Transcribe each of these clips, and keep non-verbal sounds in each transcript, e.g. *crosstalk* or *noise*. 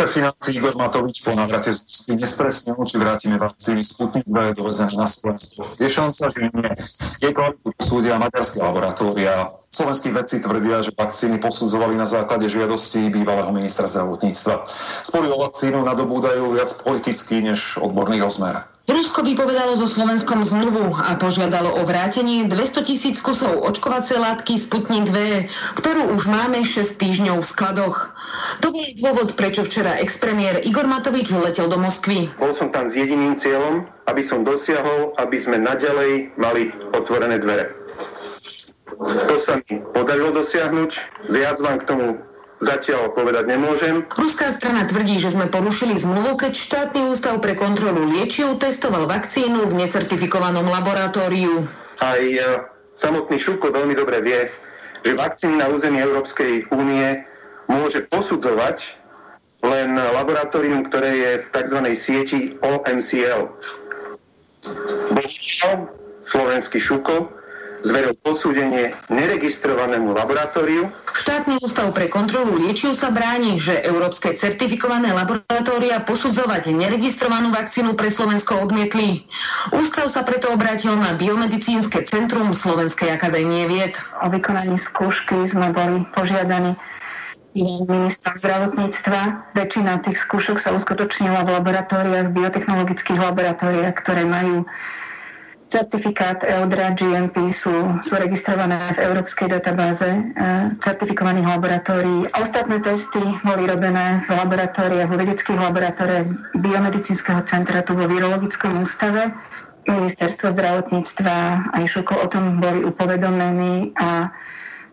Minister financí Igor Matovič po navrate z Rusky nespresnil, či vrátime vakcíny Sputnik 2 dovezené na Slovensku. Je šanca, že nie. Je kvalitu posúdia maďarské laboratória. Slovenskí vedci tvrdia, že vakcíny posudzovali na základe žiadosti bývalého ministra zdravotníctva. Spory o vakcínu nadobúdajú viac politický než odborný rozmer. Rusko vypovedalo so Slovenskom zmluvu a požiadalo o vrátenie 200 tisíc kusov očkovacej látky Sputnik V, ktorú už máme 6 týždňov v skladoch. To bol dôvod, prečo včera expremiér Igor Matovič letel do Moskvy. Bol som tam s jediným cieľom, aby som dosiahol, aby sme naďalej mali otvorené dvere. To sa mi podarilo dosiahnuť. Viac vám k tomu zatiaľ povedať nemôžem. Ruská strana tvrdí, že sme porušili zmluvu, keď štátny ústav pre kontrolu liečiv testoval vakcínu v necertifikovanom laboratóriu. Aj e, samotný Šuko veľmi dobre vie, že vakcíny na území Európskej únie môže posudzovať len laboratórium, ktoré je v tzv. sieti OMCL. Bohužiaľ, slovenský Šuko zveril posúdenie neregistrovanému laboratóriu. Štátny ústav pre kontrolu liečiv sa bráni, že európske certifikované laboratória posudzovať neregistrovanú vakcínu pre Slovensko odmietli. Ústav sa preto obrátil na Biomedicínske centrum Slovenskej akadémie vied. O vykonaní skúšky sme boli požiadaní ministrom zdravotníctva. Väčšina tých skúšok sa uskutočnila v laboratóriách, v biotechnologických laboratóriách, ktoré majú certifikát EUDRA GMP sú, sú registrované v európskej databáze e, certifikovaných laboratórií. Ostatné testy boli robené v laboratóriách, vo vedeckých laboratóriách biomedicínskeho centra tu vo virologickom ústave. Ministerstvo zdravotníctva aj Šuko o tom boli upovedomení a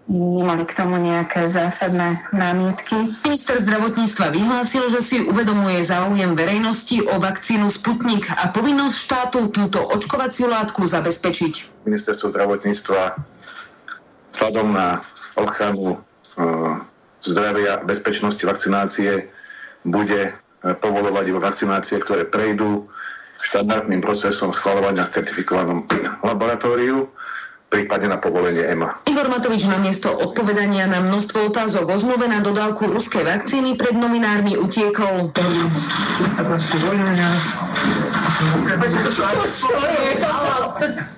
nemali k tomu nejaké zásadné námietky. Minister zdravotníctva vyhlásil, že si uvedomuje záujem verejnosti o vakcínu Sputnik a povinnosť štátu túto očkovaciu látku zabezpečiť. Ministerstvo zdravotníctva vzhľadom na ochranu e, zdravia, bezpečnosti vakcinácie bude e, povolovať iba vakcinácie, ktoré prejdú štandardným procesom schvalovania v certifikovanom laboratóriu prípadne na povolenie EMA. Igor Matovič namiesto odpovedania na množstvo otázok o zmluve na dodávku ruskej vakcíny pred novinármi utiekol.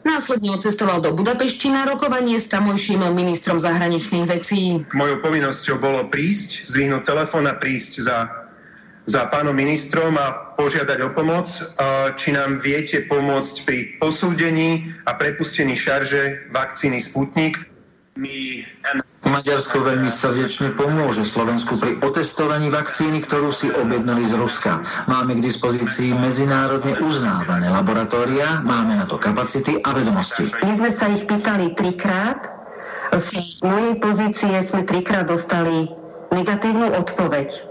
Následne odcestoval do Budapešti na rokovanie s tamojším ministrom zahraničných vecí. Mojou povinnosťou bolo prísť, zdvihnúť telefón a prísť za za pánom ministrom a požiadať o pomoc, či nám viete pomôcť pri posúdení a prepustení šarže vakcíny Sputnik. Maďarsko veľmi srdečne pomôže Slovensku pri otestovaní vakcíny, ktorú si objednali z Ruska. Máme k dispozícii medzinárodne uznávané laboratória, máme na to kapacity a vedomosti. My sme sa ich pýtali trikrát. Z mojej pozície sme trikrát dostali negatívnu odpoveď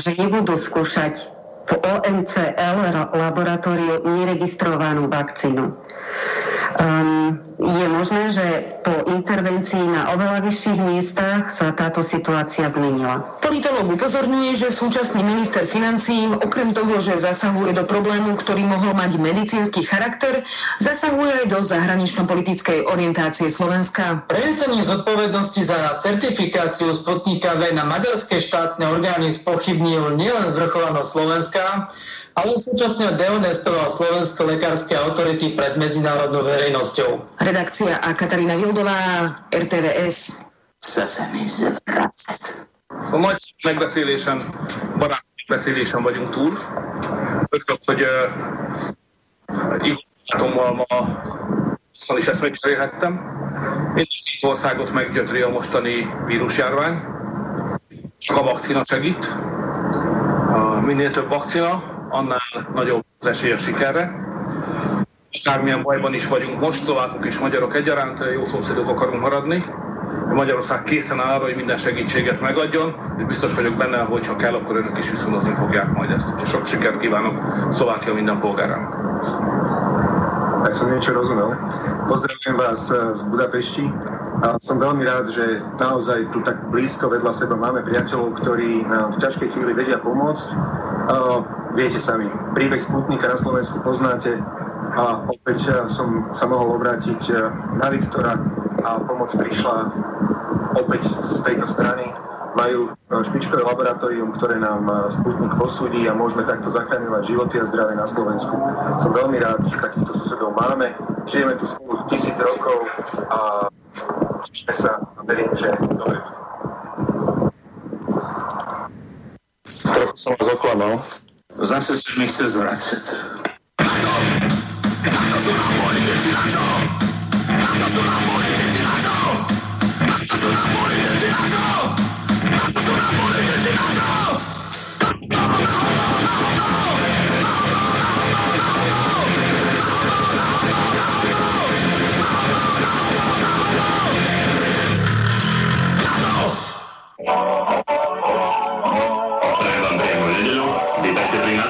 že nebudú skúšať po OMCL laboratóriu neregistrovanú vakcínu. Um, je možné, že po intervencii na oveľa vyšších miestach sa táto situácia zmenila. Politolog upozorňuje, že súčasný minister financí okrem toho, že zasahuje do problému, ktorý mohol mať medicínsky charakter, zasahuje aj do zahranično-politickej orientácie Slovenska. Prenesenie zodpovednosti za certifikáciu Sputnika V na maďarské štátne orgány spochybnil nielen zvrchovanosť Slovenska, ale súčasne dehonestoval slovenské lekárske autority pred medzinárodnou verejnosťou. Redakcia a Katarína Vildová, RTVS. Zase mi zvracet. A nagy megbeszélésen, barát megbeszélésen vagyunk túl. Örülök, hogy uh, Igor ma szóval is ezt megcserélhettem. Mindkét országot meggyötri a mostani vírusjárvány. Csak a vakcina segít. Minél több vakcina, annál nagyobb az esély a sikerre. Akármilyen bajban is vagyunk most, szlovákok és magyarok egyaránt, jó szomszédok akarunk maradni. Magyarország készen áll arra, hogy minden segítséget megadjon, és biztos vagyok benne, hogy ha kell, akkor önök is viszonozni fogják majd ezt. Sok sikert kívánok Szlovákia minden polgárának. Ja som niečo rozumel. Pozdravujem vás eh, z Budapešti a som veľmi rád, že naozaj tu tak blízko vedľa seba máme priateľov, ktorí nám v ťažkej chvíli vedia pomôcť. Uh, viete sami, príbeh Sputnika na Slovensku poznáte a opäť eh, som sa mohol obrátiť na Viktora a pomoc prišla opäť z tejto strany majú e, špičkové laboratórium, ktoré nám e, Sputnik posúdi a môžeme takto zachráňovať životy a zdravie na Slovensku. Som veľmi rád, že takýchto susedov máme. Žijeme tu spolu tisíc rokov a tešíme sa a verím, že dobre Trochu som vás oklamal. Zase sa mi chce zvracať. Na to! Sú nám politici, na to! Na to sú nám politici,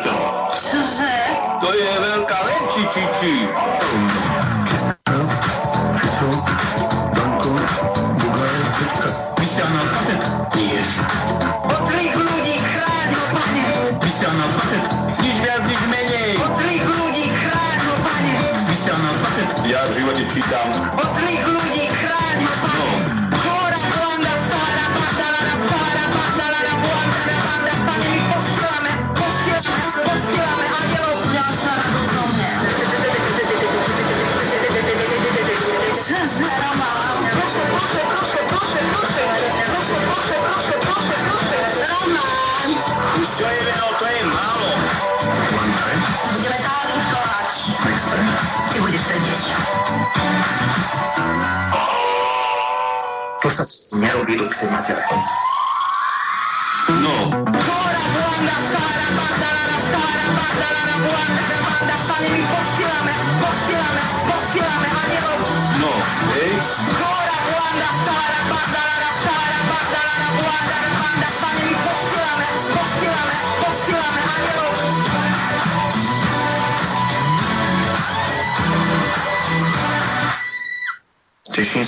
To je veľká venčičiči. Ja v živote čítam. Od nerobí do psej matere. No,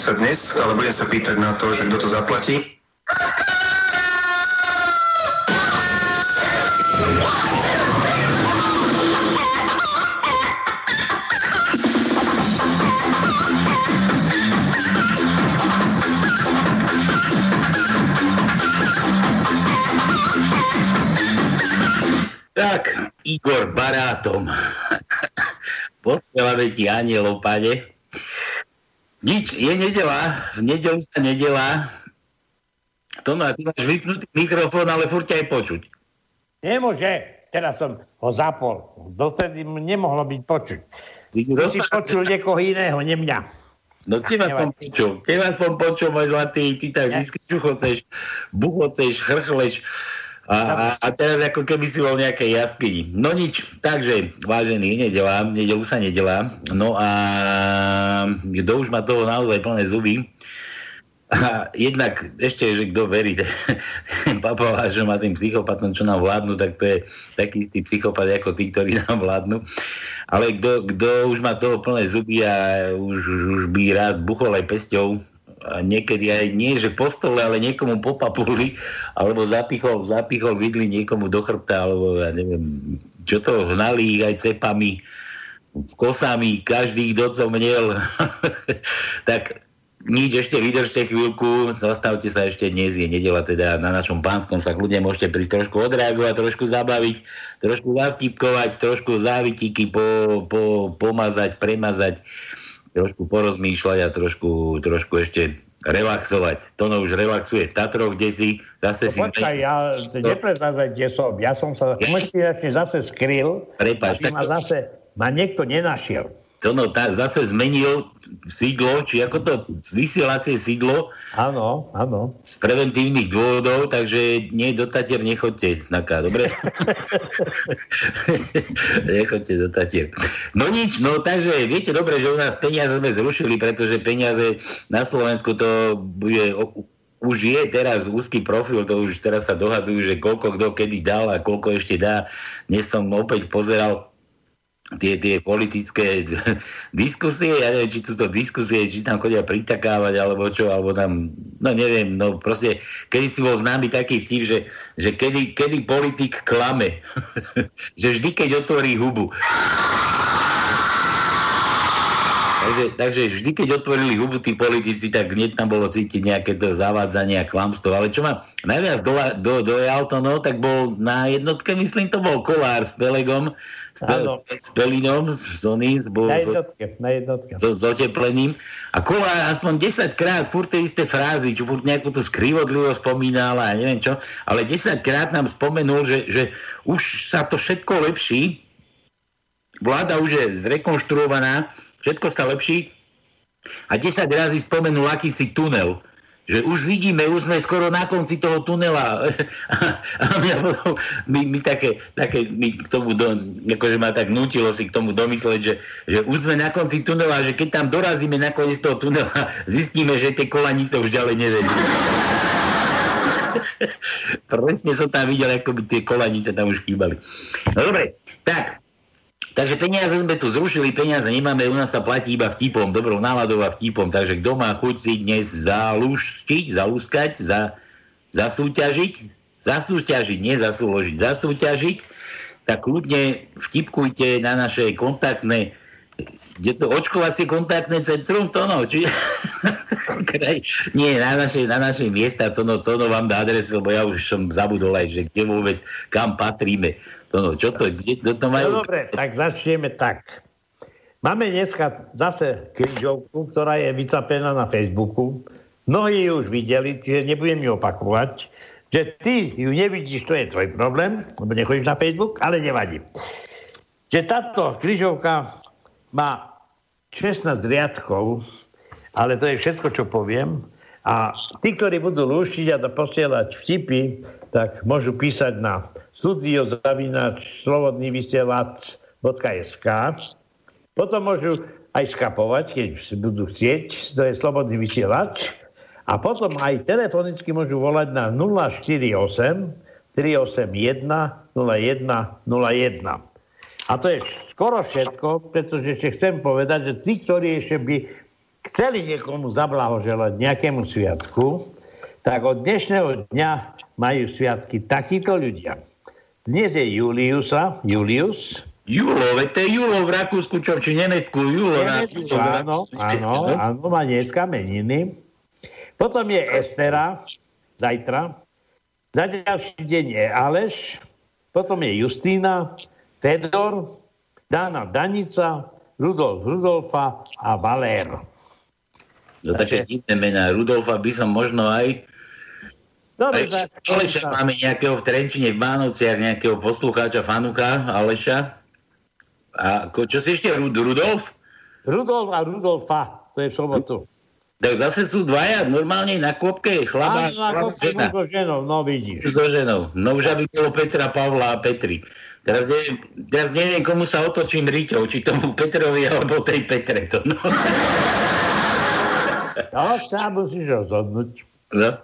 sa dnes, ale budem sa pýtať na to, že kto to zaplatí. Tak, Igor Barátom. Posielame ti anielov, pane. Nič, je nedela, v nedelu sa nedela. Tono, ty máš vypnutý mikrofón, ale furt aj počuť. Nemôže. Teraz som ho zapol. Dotedy nemohlo byť počuť. Ty Ty si počul niekoho iného, ne mňa. No teba som počul, teba som počul, môj zlatý, ty tak vždy čuchoceš, buchoceš, chrchleš a, a, a teraz ako keby si bol v nejakej jaskyni. No nič, takže, vážený, nedela, nedelu sa nedela, no a kto už má toho naozaj plné zuby, a jednak ešte, že kto verí, *laughs* papala, že má tým psychopatom, čo nám vládnu, tak to je taký istý psychopat ako tí, ktorí *laughs* nám vládnu. Ale kto, kto už má toho plné zuby a už, už, už by rád buchol aj pesťou, niekedy aj nie, že po stole, ale niekomu po papuli, alebo zapichol, zapichol vidli niekomu do chrbta, alebo ja neviem, čo to hnali ich aj cepami, kosami, každý ich docomnel. *laughs* tak nič, ešte vydržte chvíľku, zastavte sa ešte dnes, je nedela teda na našom pánskom sa ľudia môžete prísť trošku odreagovať, trošku zabaviť, trošku zavtipkovať, trošku závitiky po, po, pomazať, premazať, trošku porozmýšľať a trošku, trošku ešte relaxovať. Tono už relaxuje v Tatroch, kde si zase si... No Počkaj, ja nepreznázaj, kde som. Ja som sa konšpiračne zase skryl, Prepáč, aby tak ma to- zase ma niekto nenašiel. to no, tá, zase zmenil sídlo, či ako to vysielacie sídlo. Áno, áno. Z preventívnych dôvodov, takže nie do Tatier nechoďte, Naká, dobre? *laughs* nechoďte do Tatier. No nič, no takže viete dobre, že u nás peniaze sme zrušili, pretože peniaze na Slovensku to bude už je teraz úzky profil, to už teraz sa dohadujú, že koľko kto kedy dal a koľko ešte dá. Dnes som opäť pozeral tie, tie politické *laughs* diskusie, ja neviem, či sú to diskusie, či tam chodia pritakávať, alebo čo, alebo tam, no neviem, no proste, kedy si bol známy taký vtip, že, že kedy, kedy politik klame, *laughs* že vždy, keď otvorí hubu. Takže, takže vždy, keď otvorili hubu tí politici, tak hneď tam bolo cítiť nejaké to zavádzanie a klamstvo. Ale čo ma najviac do, do, dojal to, no, tak bol na jednotke, myslím, to bol Kolár s Pelegom, s, s, s Pelinom, s Sonys, bol na jednotke, na jednotke. So, s oteplením. A Kolár aspoň 10 krát furt tie isté frázy, čo furt nejakú tú skrivodlivo spomínal a neviem čo, ale 10 krát nám spomenul, že, že už sa to všetko lepší, vláda už je zrekonštruovaná, všetko sa lepší. A 10 razy spomenul akýsi tunel, že už vidíme, už sme skoro na konci toho tunela. *laughs* A mňa potom, my, my také, také my k tomu, do, akože ma tak nutilo si k tomu domysleť, že, že už sme na konci tunela, že keď tam dorazíme na koniec toho tunela, *laughs* zistíme, že tie kolanice už ďalej nevedú. *laughs* Presne som tam videl, ako by tie kolanice tam už chýbali. No dobre, tak, Takže peniaze sme tu zrušili, peniaze nemáme, u nás sa platí iba vtipom, dobrou náladou a vtipom, takže kto má chuť si dnes zalúštiť, zalúskať, za, zasúťažiť, zasúťažiť, nie zasúložiť, zasúťažiť, tak kľudne vtipkujte na naše kontaktné kde to očkovacie kontaktné centrum, to no, či... *laughs* Nie, na naše, na naše miesta, to no, to no vám dá adresu, lebo ja už som zabudol aj, že kde vôbec, kam patríme. To no, čo to, kde to, to majú? No dobre, tak začneme tak. Máme dneska zase križovku, ktorá je vycapená na Facebooku. Mnohí ju už videli, čiže nebudem ju opakovať. Že ty ju nevidíš, to je tvoj problém, lebo nechodíš na Facebook, ale nevadí. Že táto križovka má 16 riadkov, ale to je všetko, čo poviem. A tí, ktorí budú lúštiť a posielať vtipy, tak môžu písať na studiozavinač slobodný vysielač.sk Potom môžu aj skapovať, keď budú chcieť, to je slobodný vysielač. A potom aj telefonicky môžu volať na 048 381 0101. A to je skoro všetko, pretože ešte chcem povedať, že tí, ktorí ešte by chceli niekomu zablahoželať nejakému sviatku, tak od dnešného dňa majú sviatky takíto ľudia. Dnes je Juliusa, Julius. Julo, veď to je Julo v Rakúsku, čo či Nemecku, Julo. Nemecku, áno, áno, áno, má dneska meniny. Potom je Estera, zajtra. Za ďalší deň je Aleš, potom je Justína, Fedor, Dana Danica, Rudolf Rudolfa a Valér. No také divné mená. Rudolfa by som možno aj Dobre, Aj, Aleša máme nejakého v Trenčine, v Mánovciach, nejakého poslucháča, fanuka Aleša. A čo si ešte, Rud, Rudolf? Rudolf a Rudolfa, to je v sobotu. Tak zase sú dvaja normálne na kopke, chlaba Áno, na kopke so ženou, no vidíš. So ženou. No už aby bolo Petra, Pavla a Petri. Teraz neviem, teraz neviem, komu sa otočím riťou, či tomu Petrovi alebo tej Petre. To, no. *laughs* no, sa musíš rozhodnúť. No.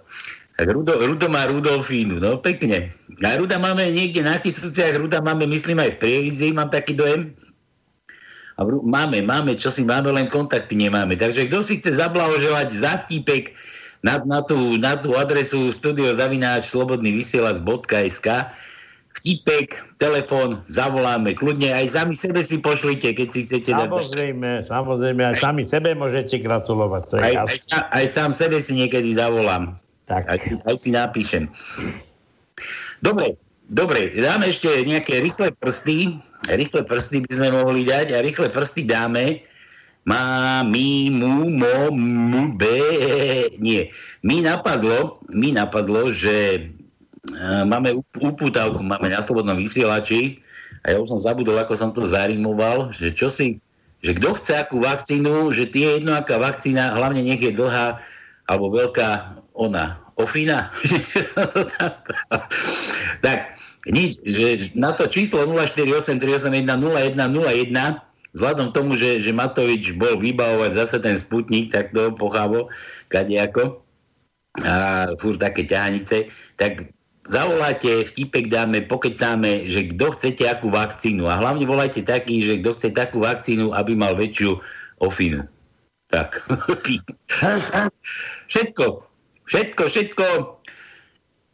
Rudo, Rudo má Rudolfínu, no pekne. A Ruda máme niekde na Kisúciach, Ruda máme, myslím, aj v Prievidzi, mám taký dojem. A máme, máme, čo si máme, len kontakty nemáme. Takže kto si chce zablahoželať za vtípek na, na, tú, na tú adresu studiozavináč slobodný vysielač.sk vtipek, telefón, zavoláme, kľudne aj sami sebe si pošlite, keď si chcete samozrejme, dať. Samozrejme, aj sami sebe môžete gratulovať. To je aj, aj, aj sám sebe si niekedy zavolám. Tak. Aj, aj si napíšem. Dobre, dobre, dáme ešte nejaké rýchle prsty. Rýchle prsty by sme mohli dať a rýchle prsty dáme má, mi, mu, mo, mu, be, nie. Mi napadlo, mi napadlo, že máme upútavku, máme na slobodnom vysielači. A ja už som zabudol, ako som to zarimoval, že čo si že kto chce akú vakcínu, že tie je jedno aká vakcína, hlavne nech je dlhá alebo veľká ona, ofina. *laughs* tak, nič, že na to číslo 0483810101 vzhľadom tomu, že, že Matovič bol vybavovať zase ten sputnik, tak to pochávo, kadejako, a furt také ťahanice, tak zavoláte, vtipek dáme, pokecáme, že kto chcete akú vakcínu. A hlavne volajte taký, že kto chce takú vakcínu, aby mal väčšiu ofinu. Tak. *laughs* všetko, všetko, všetko.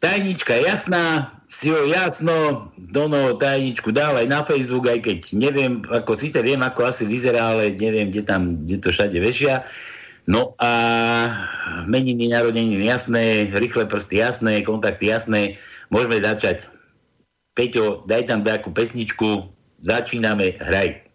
Tajnička jasná, si ho jasno, Dono tajničku dal aj na Facebook, aj keď neviem, ako síce viem, ako asi vyzerá, ale neviem, kde tam, kde to všade vešia. No a meniny, narodeniny jasné, rýchle prsty jasné, kontakty jasné. Môžeme začať. Peťo, daj tam nejakú pesničku. Začíname, hraj.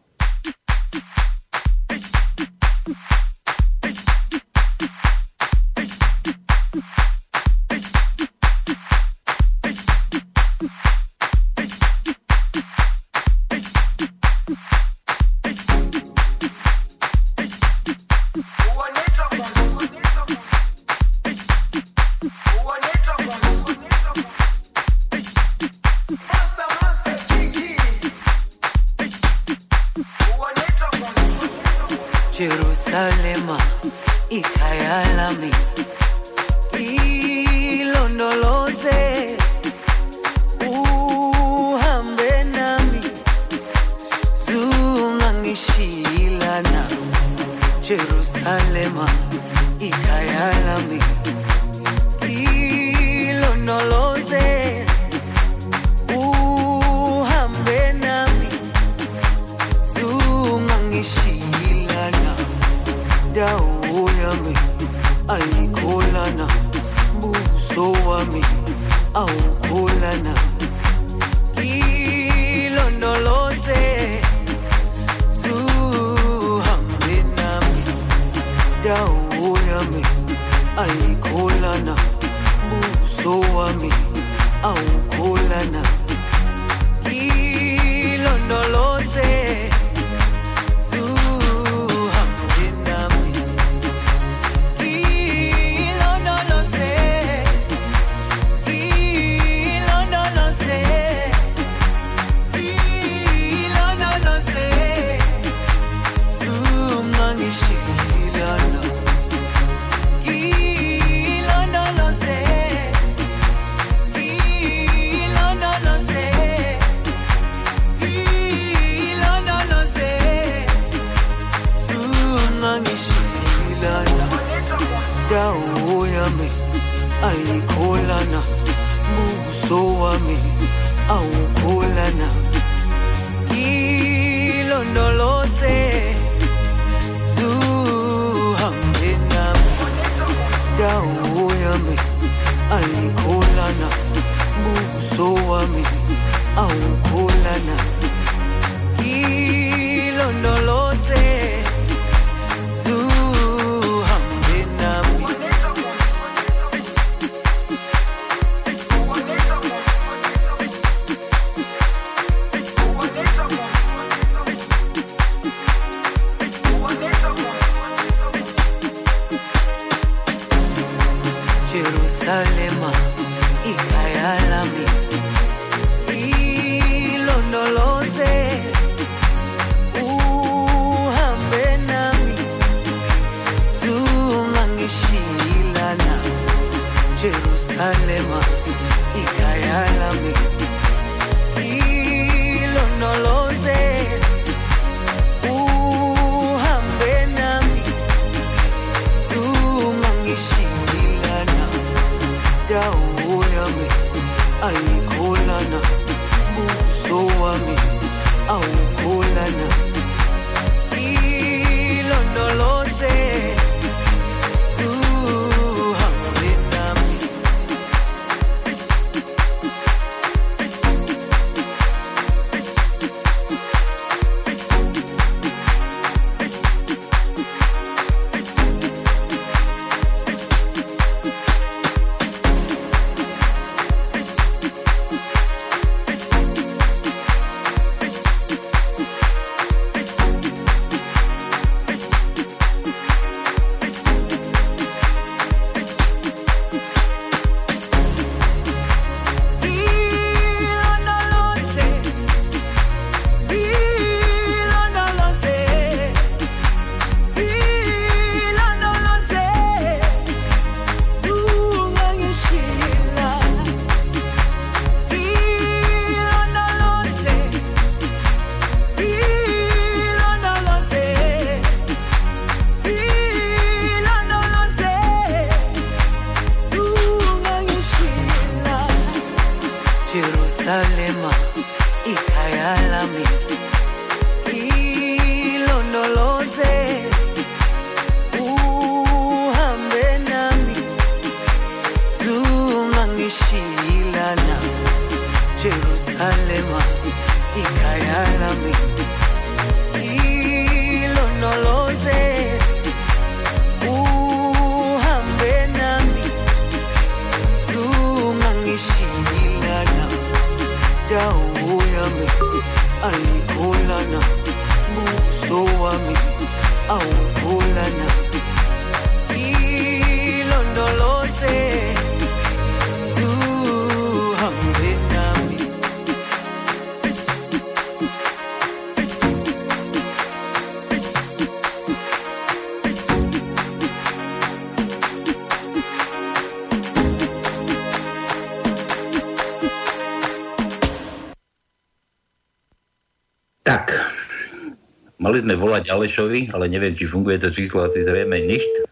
Mali sme volať Alešovi, ale neviem, či funguje to číslo, asi zrejme ništ.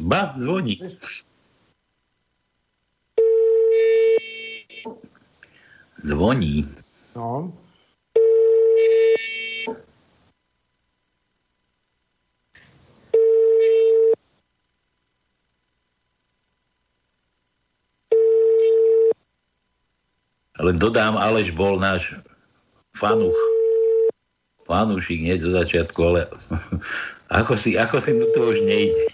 Ba, zvoní. Zvoní. No. Len dodám, Aleš bol náš fanuch. Fanúšik, nie do začiatku, ale *laughs* ako si, ako si mu to už nejde.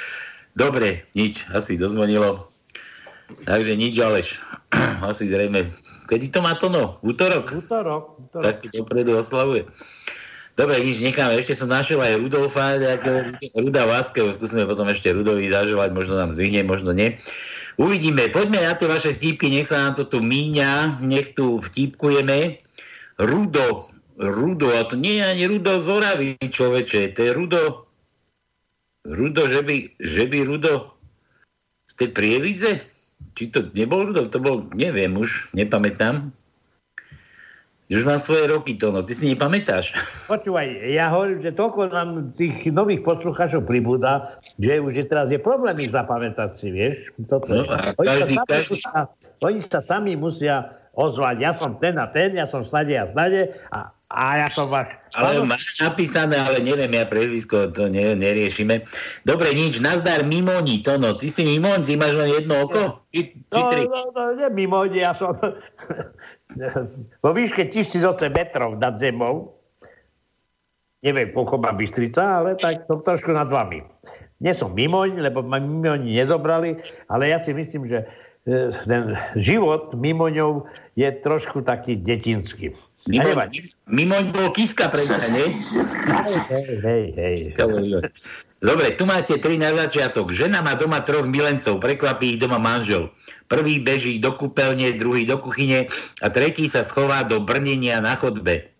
*laughs* Dobre, nič, asi dozvonilo. Takže nič, Aleš. *clears throat* Asi zrejme. Kedy to má to no? Útorok? Útorok. útorok. Tak dopredu oslavuje. Dobre, nič necháme. Ešte som našiel aj Rudolfa, ako Ruda Váskeho. Skúsime potom ešte Rudovi zažovať, možno nám zvihne, možno nie. Uvidíme. Poďme na tie vaše vtípky, nech sa nám to tu míňa, nech tu vtípkujeme. Rudo, Rudo, a to nie je ani Rudo z Oravy, človeče, to je Rudo, Rudo, že by, že by Rudo z tej prievidze? Či to nebol Rudo? To bol, neviem už, nepamätám. Už mám svoje roky, to, no, ty si nepamätáš. *laughs* Počúvaj, ja hovorím, že toľko nám tých nových poslucháčov pribúda, že už je teraz je problém ich zapamätať si, vieš. Toto. No, a oni, každý- sa sami každý- musia, oni sa sami musia ozvať. Ja som ten a ten, ja som stade a stade a, a ja som váš... Ale máš napísané, ale neviem, ja prezvisko to ne, neriešime. Dobre, nič, nazdar Mimoni, to no, ty si Mimon, ty máš len jedno oko? Či, či No, tri? no, no, nie mimo, ja som *laughs* vo výške 1008 metrov nad zemou. Neviem, koľko má Bystrica, ale tak som trošku nad vami. Nie som mimoň, lebo ma mimoň nezobrali, ale ja si myslím, že e, ten život mimoňov je trošku taký detinský. Mimoň, nevadí. Mimoň bol Kiska predsa, nie? Hej, hej, hej. Dobre, tu máte tri na začiatok. Žena má doma troch milencov, prekvapí ich doma manžel. Prvý beží do kúpeľne, druhý do kuchyne a tretí sa schová do brnenia na chodbe.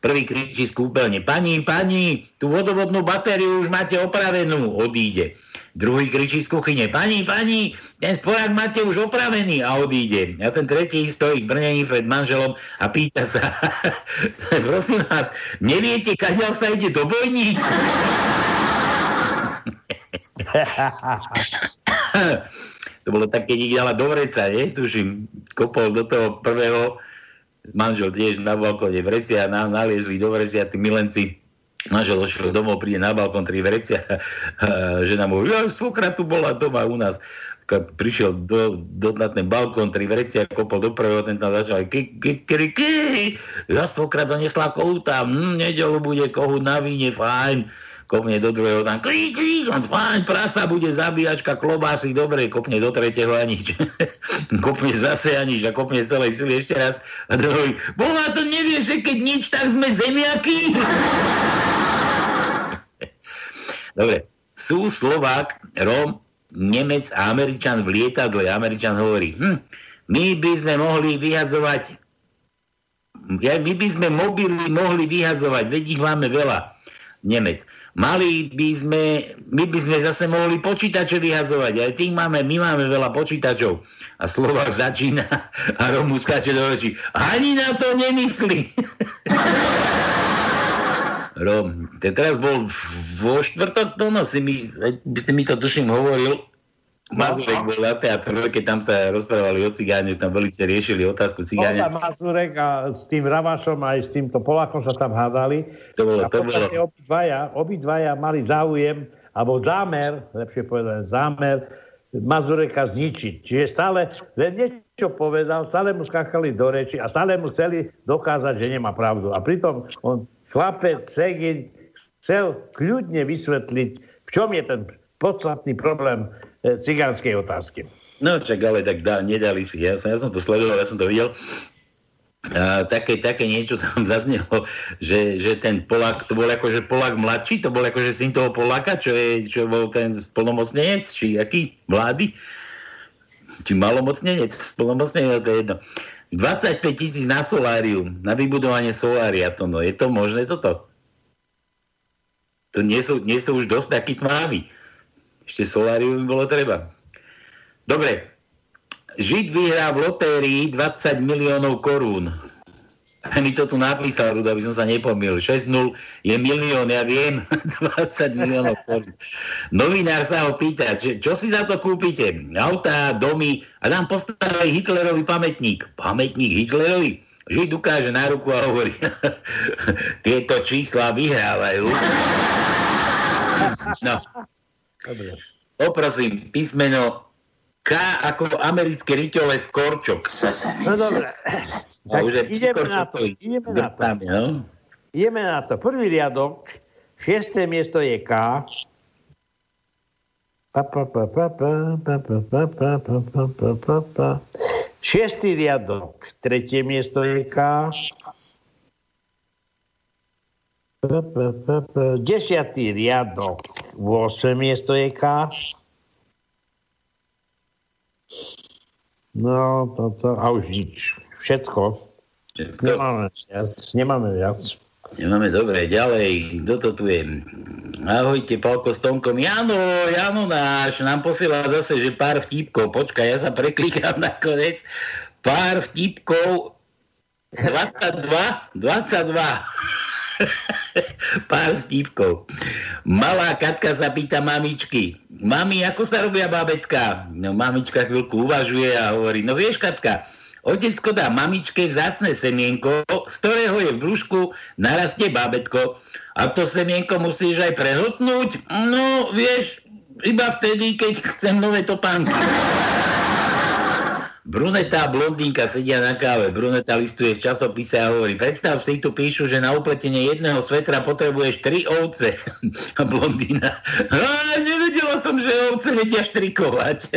Prvý kričí z kúpeľne, pani, pani, tú vodovodnú batériu už máte opravenú, odíde. Druhý kričí z kuchyne, pani, pani, ten spojak máte už opravený a odíde. A ten tretí stojí k brnení pred manželom a pýta sa, *laughs* prosím vás, neviete, kaďal sa ide do bojníc? *laughs* to bolo tak, keď ich dala do vreca, nie? Tuším, kopol do toho prvého, manžel tiež na balkóne vrecia, na, naliezli do vrecia, tí milenci. Manžel ošiel domov, príde na balkón, tri vrecia, *laughs* žena mu, ja, svokra tu bola doma u nás. Prišiel do, do, na ten balkón, tri vrecia, kopol do prvého, ten tam začal, ki, ki, ki, ki, ja svokra donesla kohúta, hm, nedelu bude kohút na víne, fajn kopne do druhého tam, krí, on fajn, prasa bude zabíjačka, klobásy, dobre, kopne do tretieho a nič. *laughs* kopne zase a nič a kopne celej sily ešte raz a druhý, boha, to nevieš, že keď nič, tak sme zemiaky. *laughs* dobre, sú Slovák, Róm, Nemec a Američan v lietadle. Američan hovorí, hm, my by sme mohli vyhadzovať ja, my by sme mobily mohli vyhadzovať, veď ich máme veľa. Nemec. Mali by sme, my by sme zase mohli počítače vyhadzovať, aj tých máme, my máme veľa počítačov. A Slovák začína a Romu skáče do očí. Ani na to nemyslí. Rom, teraz bol vo štvrtok, to no, si mi, si mi to tuším hovoril, Mazurek bol na teatru, keď tam sa rozprávali o cigáňu, tam veľmi riešili otázku cigáňa. Bol Mazurek a s tým Ravašom aj s týmto Polákom sa tam hádali. To bolo, a to bolo. Obidvaja, obidvaja mali záujem, alebo zámer, lepšie povedané, zámer Mazureka zničiť. Čiže stále len niečo povedal, stále mu skákali do reči a stále mu chceli dokázať, že nemá pravdu. A pritom on, chlapec, Segin, chcel kľudne vysvetliť, v čom je ten podstatný problém cigánskej otázky. No čak, ale tak dá, nedali si. Ja som, ja som to sledoval, ja som to videl. A také, také niečo tam *laughs* zaznelo, že, že ten Polák, to bol akože Polák mladší, to bol akože syn toho Poláka, čo, je, čo bol ten spolnomocnenec, či aký? Mladý? Či malomocnenec? Spolnomocnenec, to je jedno. 25 tisíc na solárium, na vybudovanie solária, to no, je to možné toto? To nie sú, nie sú už dosť takí tmávi. Ešte solárium bolo treba. Dobre. Žid vyhrá v lotérii 20 miliónov korún. Mi to tu napísal, Ruda, aby som sa nepomil. 6-0 je milión, ja viem. *laughs* 20 miliónov korún. Novinár sa ho pýta, čo, čo si za to kúpite? Auta, domy a nám postavili Hitlerový pamätník. Pamätník Hitlerovi? Žid ukáže na ruku a hovorí, *laughs* tieto čísla vyhrávajú. No, Dobre. Poprosím, písmeno K ako americké riťové skorčok. No dobre. ideme na to. Ideme na to. No? Ideme na to. Prvý riadok, šiesté miesto je K. Šiestý riadok, tretie miesto je K. Desiatý riadok, 8 miesto je K. No, toto, a už nič. Všetko. Všetko. Nemáme viac. Nemáme viac. Nemáme, dobre, ďalej, kto to tu je? Ahojte, Palko s Tonkom. Jano, Jano náš nám posiela zase, že pár vtipkov. Počkaj, ja sa preklikám nakoniec. Pár vtipkov. 22, 22. *laughs* Pár vtipkov. Malá Katka sa pýta mamičky. Mami, ako sa robia babetka? No mamička chvíľku uvažuje a hovorí, no vieš Katka, Otecko dá mamičke vzácne semienko, z ktorého je v brúšku narastie bábetko. A to semienko musíš aj prehltnúť? No, vieš, iba vtedy, keď chcem nové topánky. Bruneta a blondínka sedia na káve. Bruneta listuje v časopise a hovorí, predstav si, tu píšu, že na upletenie jedného svetra potrebuješ tri ovce. *laughs* A blondína, a nevedela som, že ovce vedia štrikovať. *laughs*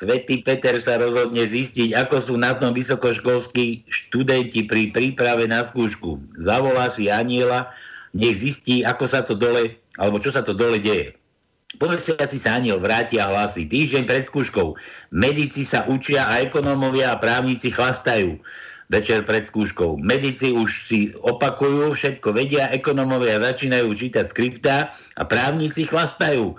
Svetý Peter sa rozhodne zistiť, ako sú na tom vysokoškolskí študenti pri príprave na skúšku. Zavolá si aniela, nech zistí, ako sa to dole, alebo čo sa to dole deje. Po mesiaci sa aniel vráti a hlasí. Týždeň pred skúškou. Medici sa učia a ekonómovia a právnici chlastajú večer pred skúškou. Medici už si opakujú, všetko vedia, ekonómovia začínajú čítať skriptá a právnici chlastajú.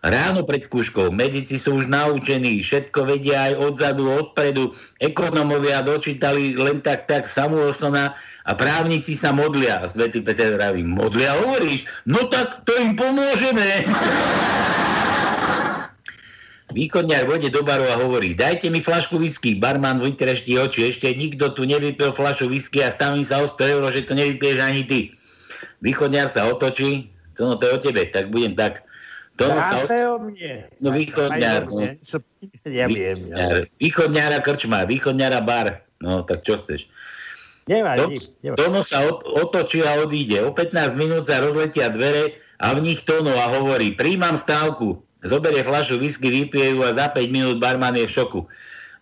Ráno pred skúškou medici sú už naučení, všetko vedia aj odzadu, odpredu. Ekonómovia dočítali len tak tak Samuelsona a právnici sa modlia. A svätý Peter vraví, modlia hovoríš? No tak to im pomôžeme. Východňar vode do baru a hovorí, dajte mi flašku whisky. Barman vytrešti oči, ešte nikto tu nevypil flašu whisky a stavím sa o 100 eur, že to nevypiješ ani ty. Východňar sa otočí, to no to je o tebe, tak budem tak. Mne. No východňar. No. Ja viem. Východňar. Východňara krčma, východňara bar. No tak čo chceš? Nič, nemá. Tono sa otočí a odíde. O 15 minút sa rozletia dvere a v nich Tono a hovorí, príjmam stávku. Zoberie flašu whisky, vypije ju a za 5 minút barman je v šoku.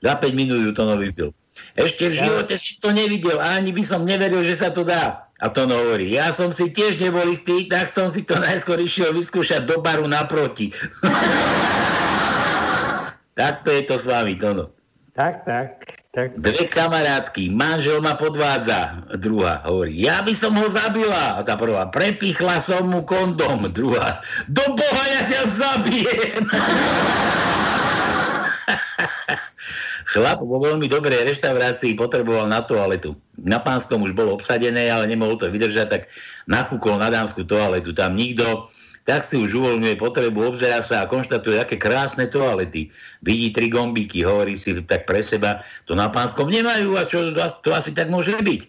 Za 5 minút ju Tono vypil. Ešte v živote si to nevidel a ani by som neveril, že sa to dá. A Tono hovorí, ja som si tiež nebol istý, tak som si to najskôr išiel vyskúšať do baru naproti. *laughs* tak to je to s vami, Tono. Tak, tak. Tak. Dve kamarátky, manžel ma podvádza. Druhá hovorí, ja by som ho zabila. A tá prvá, prepichla som mu kondom. Druhá, do boha ja ťa zabijem. *laughs* Chlap vo veľmi dobrej reštaurácii potreboval na toaletu. Na pánskom už bolo obsadené, ale nemohol to vydržať, tak nakúkol na dámsku toaletu. Tam nikto, tak si už uvoľňuje potrebu, obzerá sa a konštatuje, aké krásne toalety. Vidí tri gombíky, hovorí si tak pre seba, to na pánskom nemajú a čo to asi tak môže byť.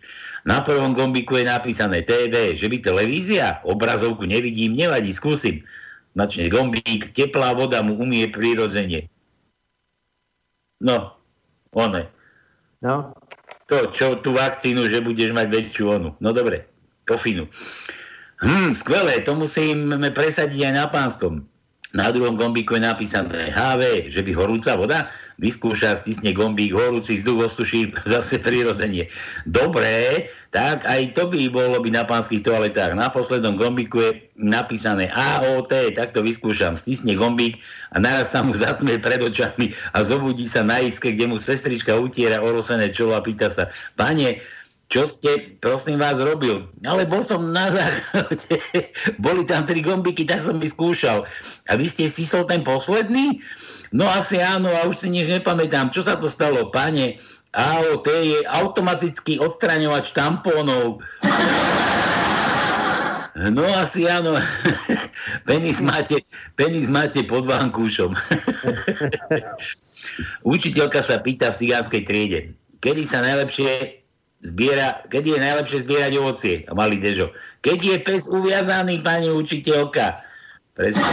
Na prvom gombíku je napísané TV, že by televízia, obrazovku nevidím, nevadí, skúsim. Načne gombík, teplá voda mu umie prirodzene. No, one. No. To, čo tú vakcínu, že budeš mať väčšiu onu. No dobre, kofinu. Hm, skvelé, to musíme presadiť aj na pánskom. Na druhom gombíku je napísané HV, že by horúca voda vyskúša, stisne gombík, horúci vzduch osuší *laughs* zase prirodzenie. Dobre, tak aj to by bolo by na pánskych toaletách. Na poslednom gombíku je napísané AOT, tak to vyskúšam. Stisne gombík a naraz sa mu zatmie pred očami a zobudí sa na iske, kde mu sestrička utiera orosené čolo a pýta sa, pane, čo ste, prosím vás, robil? Ale bol som na záchode, *laughs* boli tam tri gombiky, tak som ich skúšal. A vy ste stisol ten posledný? No asi áno, a už si nič nepamätám. Čo sa to stalo, pane? AOT je automatický odstraňovač tampónov. *laughs* No asi áno. *laughs* penis máte, penis máte pod vankúšom. Učiteľka sa pýta v cigánskej triede, kedy sa najlepšie zbiera, keď je najlepšie zbierať ovocie, malý Dežo. Keď je pes uviazaný, pani učiteľka. Presne.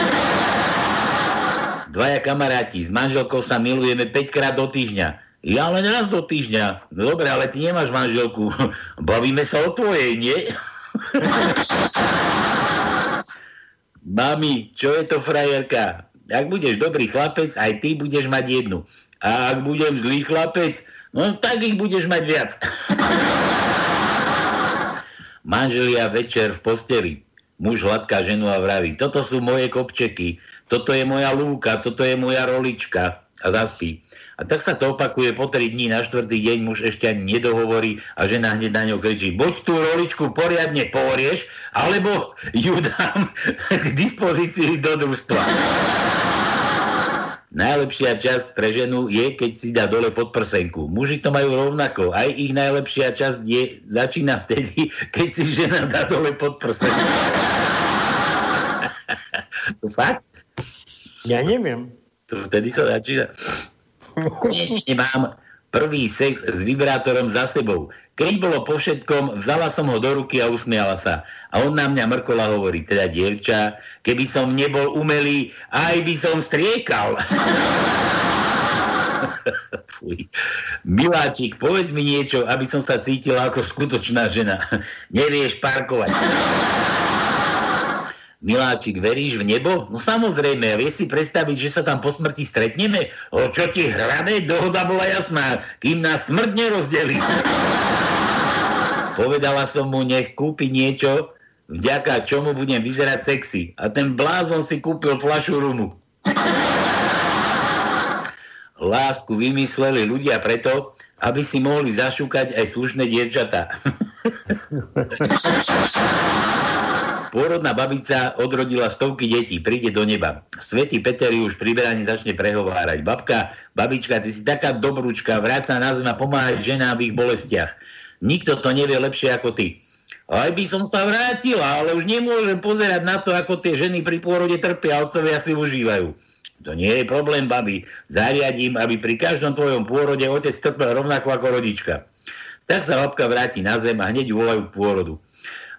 Dvaja kamaráti, s manželkou sa milujeme 5 krát do týždňa. Ja len raz do týždňa. No dobre, ale ty nemáš manželku. *laughs* Bavíme sa o tvojej, nie? *laughs* Mami, čo je to frajerka? Ak budeš dobrý chlapec, aj ty budeš mať jednu. A ak budem zlý chlapec, No tak ich budeš mať viac. Manželia večer v posteli. Muž hladká ženu a vraví, toto sú moje kopčeky, toto je moja lúka, toto je moja rolička a zaspí. A tak sa to opakuje po 3 dní, na štvrtý deň muž ešte ani nedohovorí a žena hneď na ňou kričí, buď tú roličku poriadne porieš, alebo ju dám k dispozícii do družstva. Najlepšia časť pre ženu je, keď si dá dole pod prsenku. Muži to majú rovnako. Aj ich najlepšia časť je, začína vtedy, *laughs* keď si žena dá dole pod prsenku. *laughs* to fakt? Ja neviem. To vtedy sa začína. *laughs* Konečne mám prvý sex s vibrátorom za sebou. Keď bolo po všetkom, vzala som ho do ruky a usmiala sa. A on na mňa mrkola hovorí, teda dievča, keby som nebol umelý, aj by som striekal. *laughs* Fuj. Miláčik, povedz mi niečo, aby som sa cítila ako skutočná žena. Nevieš parkovať. Miláčik, veríš v nebo? No samozrejme, vieš si predstaviť, že sa tam po smrti stretneme? O čo ti hrabe? Dohoda bola jasná, kým nás smrť nerozdelí. Povedala som mu, nech kúpi niečo, vďaka čomu budem vyzerať sexy. A ten blázon si kúpil flašu rumu. Lásku vymysleli ľudia preto, aby si mohli zašúkať aj slušné dievčatá. Pôrodná babica odrodila stovky detí, príde do neba. Svetý Peter už pri začne prehovárať. Babka, babička, ty si taká dobrúčka, vráť sa na zem a pomáhaj ženám v ich bolestiach. Nikto to nevie lepšie ako ty. Aj by som sa vrátila, ale už nemôžem pozerať na to, ako tie ženy pri pôrode trpia, otcovia si užívajú. To nie je problém, babi. Zariadím, aby pri každom tvojom pôrode otec trpel rovnako ako rodička. Tak sa babka vráti na zem a hneď volajú pôrodu.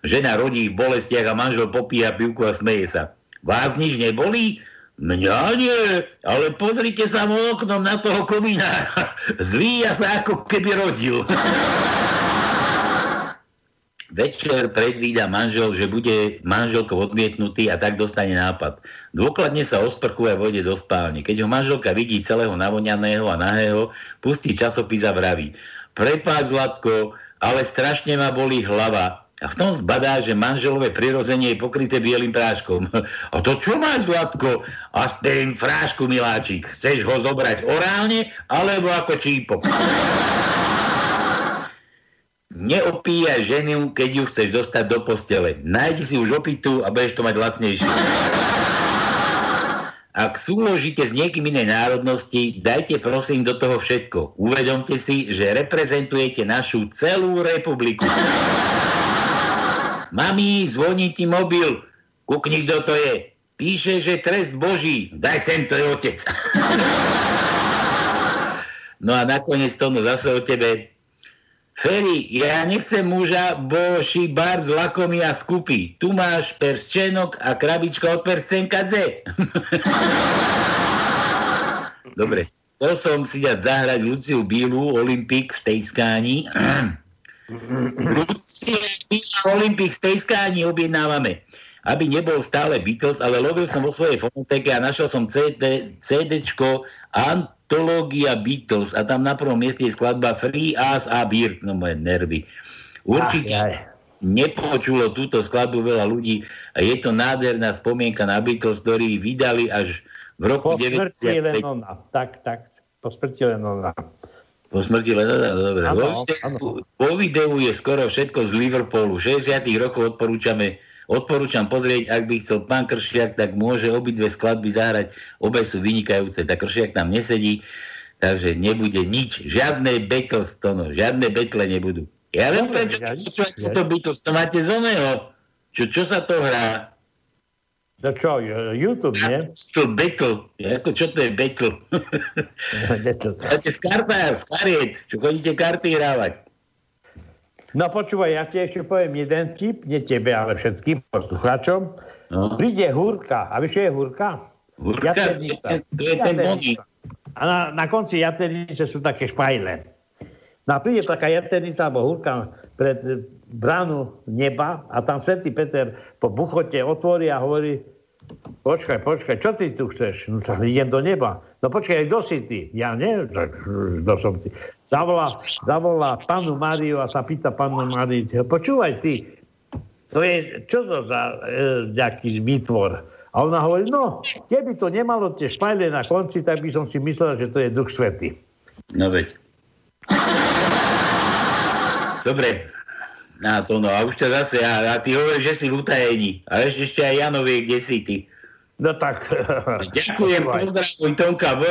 Žena rodí v bolestiach a manžel popíja pivku a smeje sa. Vás nič nebolí? Mňa nie, ale pozrite sa mu oknom na toho kominára. *laughs* Zvíja sa ako keby rodil. *laughs* Večer predvída manžel, že bude manželkou odmietnutý a tak dostane nápad. Dôkladne sa osprchuje a vojde do spálne. Keď ho manželka vidí celého navoňaného a nahého, pustí časopis a vraví. Prepáč, Zlatko, ale strašne ma bolí hlava. A v tom zbadá, že manželové prirodzenie je pokryté bielým práškom. *laughs* A to čo máš, Zlatko? A ten frášku, miláčik. Chceš ho zobrať orálne, alebo ako čípok? Neopíja ženu, keď ju chceš dostať do postele. Nájdi si už opitu a budeš to mať lacnejšie. Ak súložíte s niekým inej národnosti, dajte prosím do toho všetko. Uvedomte si, že reprezentujete našu celú republiku. Mami, zvoní ti mobil. Kukni, kto to je. píše, že trest Boží. Daj sem, to je otec. no a nakoniec to zase o tebe. Feri, ja nechcem muža, bo ši bardzo lakomý a skupý. Tu máš persčenok a krabička od perscenka Z. *laughs* Dobre, chcel som si dať zahrať Luciu Bílu, Olympik v tej skáni. *clears throat* Lucia Bíla, Olympik v tej skáni objednávame aby nebol stále Beatles, ale lovil som vo svojej fonoteke a našiel som CD, CDčko Antológia Beatles a tam na prvom mieste je skladba Free As a Beard, no moje nervy. Určite Ach, jaj. nepočulo túto skladbu veľa ľudí a je to nádherná spomienka na Beatles, ktorí vydali až v roku Po smrti len 95. ona. Tak, tak. Po smrti len ona. Po smrti len dobre. Áno, Vo, videu, vo videu je skoro všetko z Liverpoolu. 60 rokov odporúčame Odporúčam pozrieť, ak by chcel pán Kršiak, tak môže obidve skladby zahrať. Obe sú vynikajúce. Tak Kršiak tam nesedí, takže nebude nič. Žiadne Beatles, to no, žiadne betle nebudú. Ja viem, prečo počúvate to Beatles, to máte z oného. Čo, čo sa to hrá? No čo, YouTube, nie? To Battle. Ako, čo to je Battle? *laughs* Máte z kariet. Čo chodíte karty hrávať? No počúvaj, ja ti ešte poviem jeden tip, nie tebe, ale všetkým poslucháčom. No. Príde húrka. A vieš, čo je húrka? Húrka? Jaternica. To je ten. A na, na konci jaternice sú také špajle. No a príde taká jaternica alebo húrka pred bránu neba a tam svätý Peter po buchote otvorí a hovorí počkaj, počkaj, čo ty tu chceš? No tak idem do neba. No počkaj, kto si ty? Ja neviem, kto som ty. Zavolá, zavolá panu Máriu a sa pýta panu Máriu, počúvaj ty, to je, čo to za e, nejaký výtvor? A ona hovorí, no, keby to nemalo tie špajle na konci, tak by som si myslela, že to je duch svety. No veď. Dobre. A to no, a už ťa zase, a, a ty hovoríš, že si v utajení. A ešte, ešte aj Jano vie, kde si ty. No tak. *laughs* Ďakujem, pozdravuj Tonka V.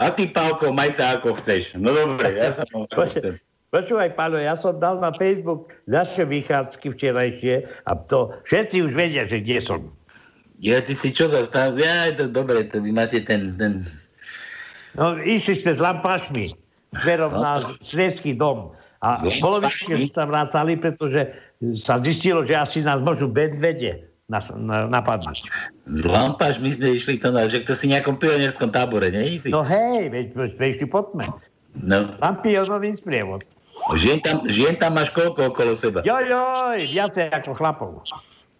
A ty, Pálko, maj sa ako chceš. No dobre, ja sa vám *laughs* chcem. Počúvaj, Pálo, ja som dal na Facebook naše vychádzky včerajšie a to všetci už vedia, že kde som. Ja, ty si čo zastav? Ja, to dobre, to vy máte ten, ten... No, išli sme s lampašmi smerom na švedský dom. A S polovične sa vracali, pretože sa zistilo, že asi nás môžu medvede nas- na- napadnúť. Z Lampaš my sme išli to na, že to si nejakom pionierskom tábore, nie? Si? No hej, veď sme išli pod tme. No. Tam pionový sprievod. Žien tam, žien tam máš koľko okolo seba? Joj, joj, viacej ako chlapov.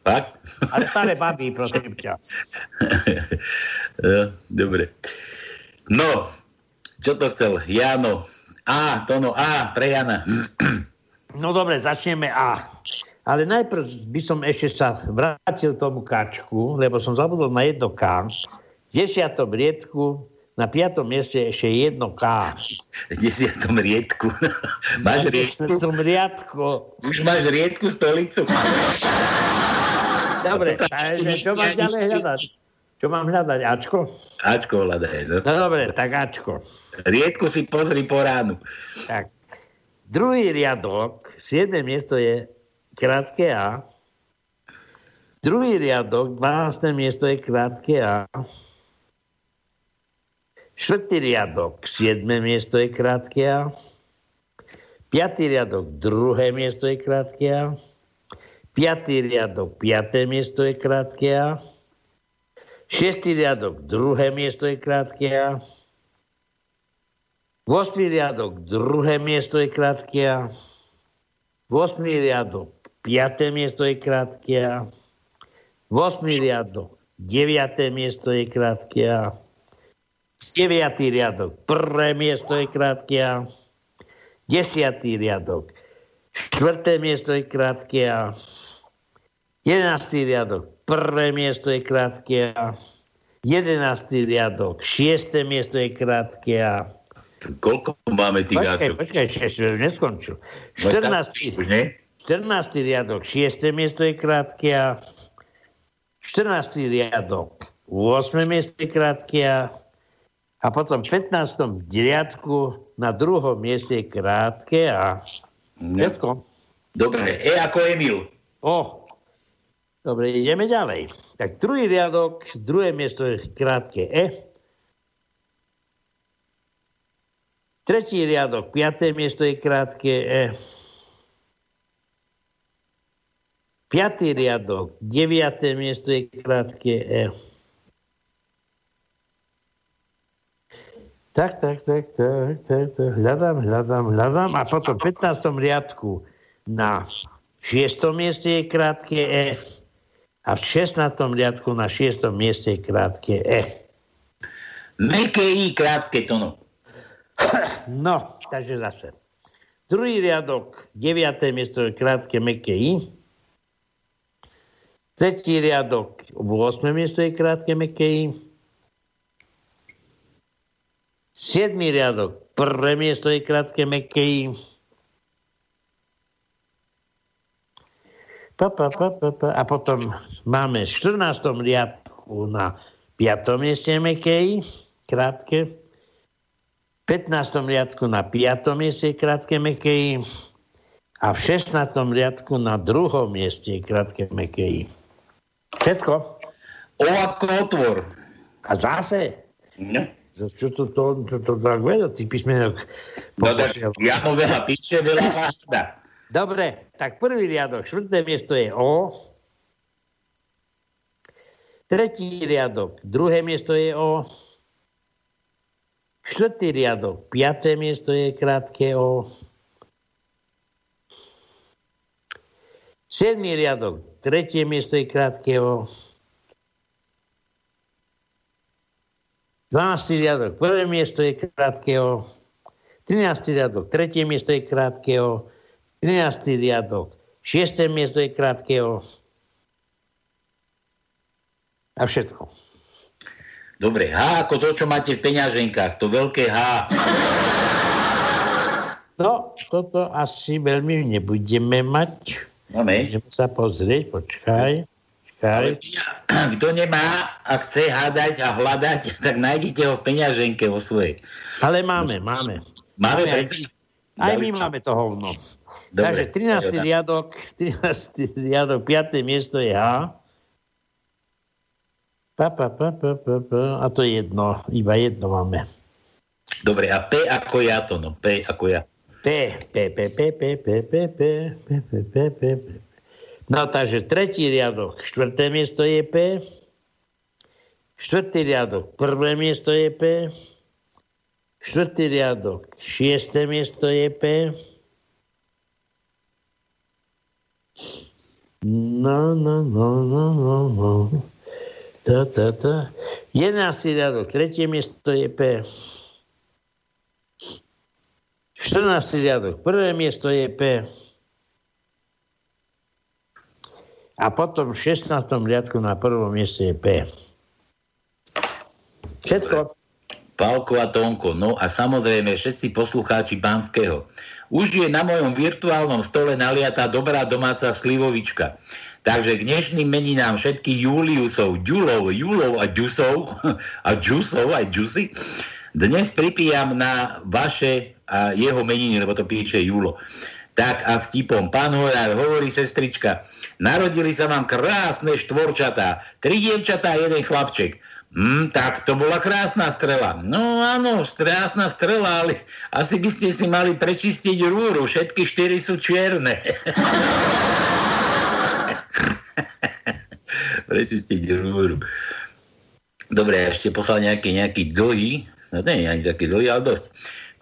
Fakt? Ale staré baby, prosím ťa. *laughs* No, dobre. No, čo to chcel? Jano. A, to no, A, pre Jana. *clears throat* No dobre, začneme A. Ale najprv by som ešte sa vrátil tomu kačku, lebo som zabudol na jedno K. V desiatom riedku na piatom mieste ešte jedno K. V desiatom riedku. *laughs* máš riedku? V riadku. Už máš riedku stolicu. *laughs* Dobre, takže čo mám ďalej hľadať? Čo mám hľadať? Ačko? Ačko hľadaj. No. No dobre, tak Ačko. Riedku si pozri po ránu. Tak. Druhý riadok, siedme miesto je krátke A. Druhý riadok, 12. miesto je krátke A. Štvrtý riadok, 7. miesto je krátke A. Piatý riadok, druhé miesto je krátke A. Piatý riadok, piaté miesto je krátke A. Šiestý riadok, druhé miesto je krátke A. 8. riadok, druhé miesto je krátke A. 8. riadok, 5. miesto je krátke A. 8. riadok, 9. miesto je krátke A. 9. riadok, prvé miesto je krátke A. 10. riadok, 4. miesto je krátke A. 11. riadok, prvé miesto je krátke A. 11. riadok, 6. miesto je krátke A. Koľko máme tých Počkaj, počkaj, ešte neskončil. No, 14. Už nie? 14. riadok, 6. miesto je krátke a 14. riadok, 8. miesto je krátke a, a potom v 15. riadku na druhom mieste je krátke a všetko. Dobre, E ako Emil. O, Dobre, ideme ďalej. Tak druhý riadok, druhé miesto je krátke E. Tretí riadok, piaté miesto je krátke E. Piatý riadok, deviaté miesto je krátke E. Tak, tak, tak, tak, tak, tak. Hľadám, hľadám, hľadám. A potom v 15. riadku na 6. mieste je krátke E a v 16. riadku na 6. mieste je krátke E. Meké I, krátke to no. *clears throat* No, takže zase. Druhý riadok, 9. miesto je krátke meké I. Tretí riadok, 8. miesto je krátke meké I. Siedmý riadok, prvé miesto je krátke meké I. Pa, pa, pa, pa, pa. A potom máme v 14. riadku na 5. mieste Mekej, krátke. V 15. riadku na 5. mieste krátke Mekej. A v 16. riadku na 2. mieste krátke Mekej. Všetko. O ako otvor. A zase? No. Čo to, to, to, to tak vedel, tých písmenok. No tak ja mu veľa píše, veľa vážda. Dobre, tak prvý riadok, štvrté miesto je O. Tretí riadok, druhé miesto je O. Štvrtý riadok, piaté miesto je krátke O. Siedmý riadok, tretie miesto je krátke O. 12. riadok, prvé miesto je krátke O. 13. riadok, tretie miesto je krátke O. 13. riadok. 6. miesto je krátkeho. A všetko. Dobre, H ako to, čo máte v peňaženkách, to veľké H. No, toto asi veľmi nebudeme mať. Máme. Sa pozrieť, počkaj. počkaj. *clears throat* Kto nemá a chce hádať a hľadať, *laughs* tak nájdete ho v peňaženke vo svojej. Ale máme, máme. Máme, aj, predsa- aj my máme to hovno. Dobre, Takže 13. dobre. riadok, *laughs* 13. riadok, 5. miesto je H. Pa, pa, pa, pa, pa, pa. A to je jedno, iba jedno máme. Dobre, a P ako ja to, no. P ako ja. P, P, P, P, P, P, P, P, P, P, P, P, P. No takže tretí riadok, štvrté miesto je P. Štvrtý riadok, prvé miesto je P. Štvrtý riadok, šiesté miesto je P. No, no, no, no, no, no. Ta, ta, ta. Jedenáctý riadok, tretie miesto je P. 14. riadok, prvé miesto je P. A potom v 16. riadku na prvom mieste je P. Všetko. Pálko a Tonko. No a samozrejme všetci poslucháči Banského. Už je na mojom virtuálnom stole naliatá dobrá domáca slivovička. Takže k dnešným meninám všetkých Juliusov, Ďulov, Julov a Ďusov *laughs* a Ďusov aj Ďusy dnes pripijam na vaše a jeho meniny, lebo to píše Julo. Tak a vtipom. Pán Horár, hovorí sestrička, narodili sa vám krásne štvorčatá, tri dievčatá a jeden chlapček. Hm, tak to bola krásna strela. No áno, krásna strela, ale asi by ste si mali prečistiť rúru. Všetky štyri sú čierne. *laughs* prečistiť rúru. Dobre, ešte poslal nejaký, nejaký dlhý, no nie ani taký dlhý, ale dosť.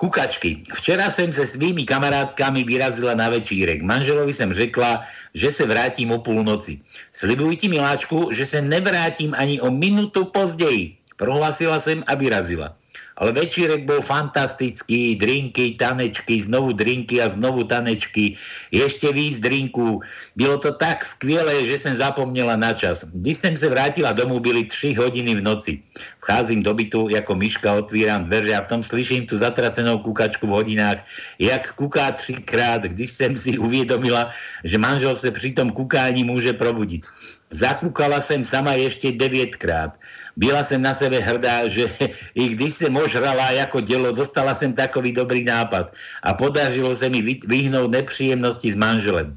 Kukačky. Včera som sa svými kamarátkami vyrazila na večírek. Manželovi som řekla, že sa vrátim o púlnoci. Slibuj ti, miláčku, že sa nevrátim ani o minútu pozdeji. Prohlásila som a vyrazila. Ale večírek bol fantastický, drinky, tanečky, znovu drinky a znovu tanečky, ešte víc drinku. Bylo to tak skvělé, že som zapomnela na čas. Když som sa vrátila domů, byly 3 hodiny v noci. Vcházím do bytu, ako myška otvíram dveře a v tom slyším tu zatracenou kukačku v hodinách, jak kuká třikrát, když jsem si uvědomila, že manžel se při tom kukání může probudit. Zakúkala som sama ešte 9 krát. Byla som na sebe hrdá, že i když som ožrala ako delo, dostala som takový dobrý nápad a podařilo sa mi vy- vyhnúť nepříjemnosti s manželem.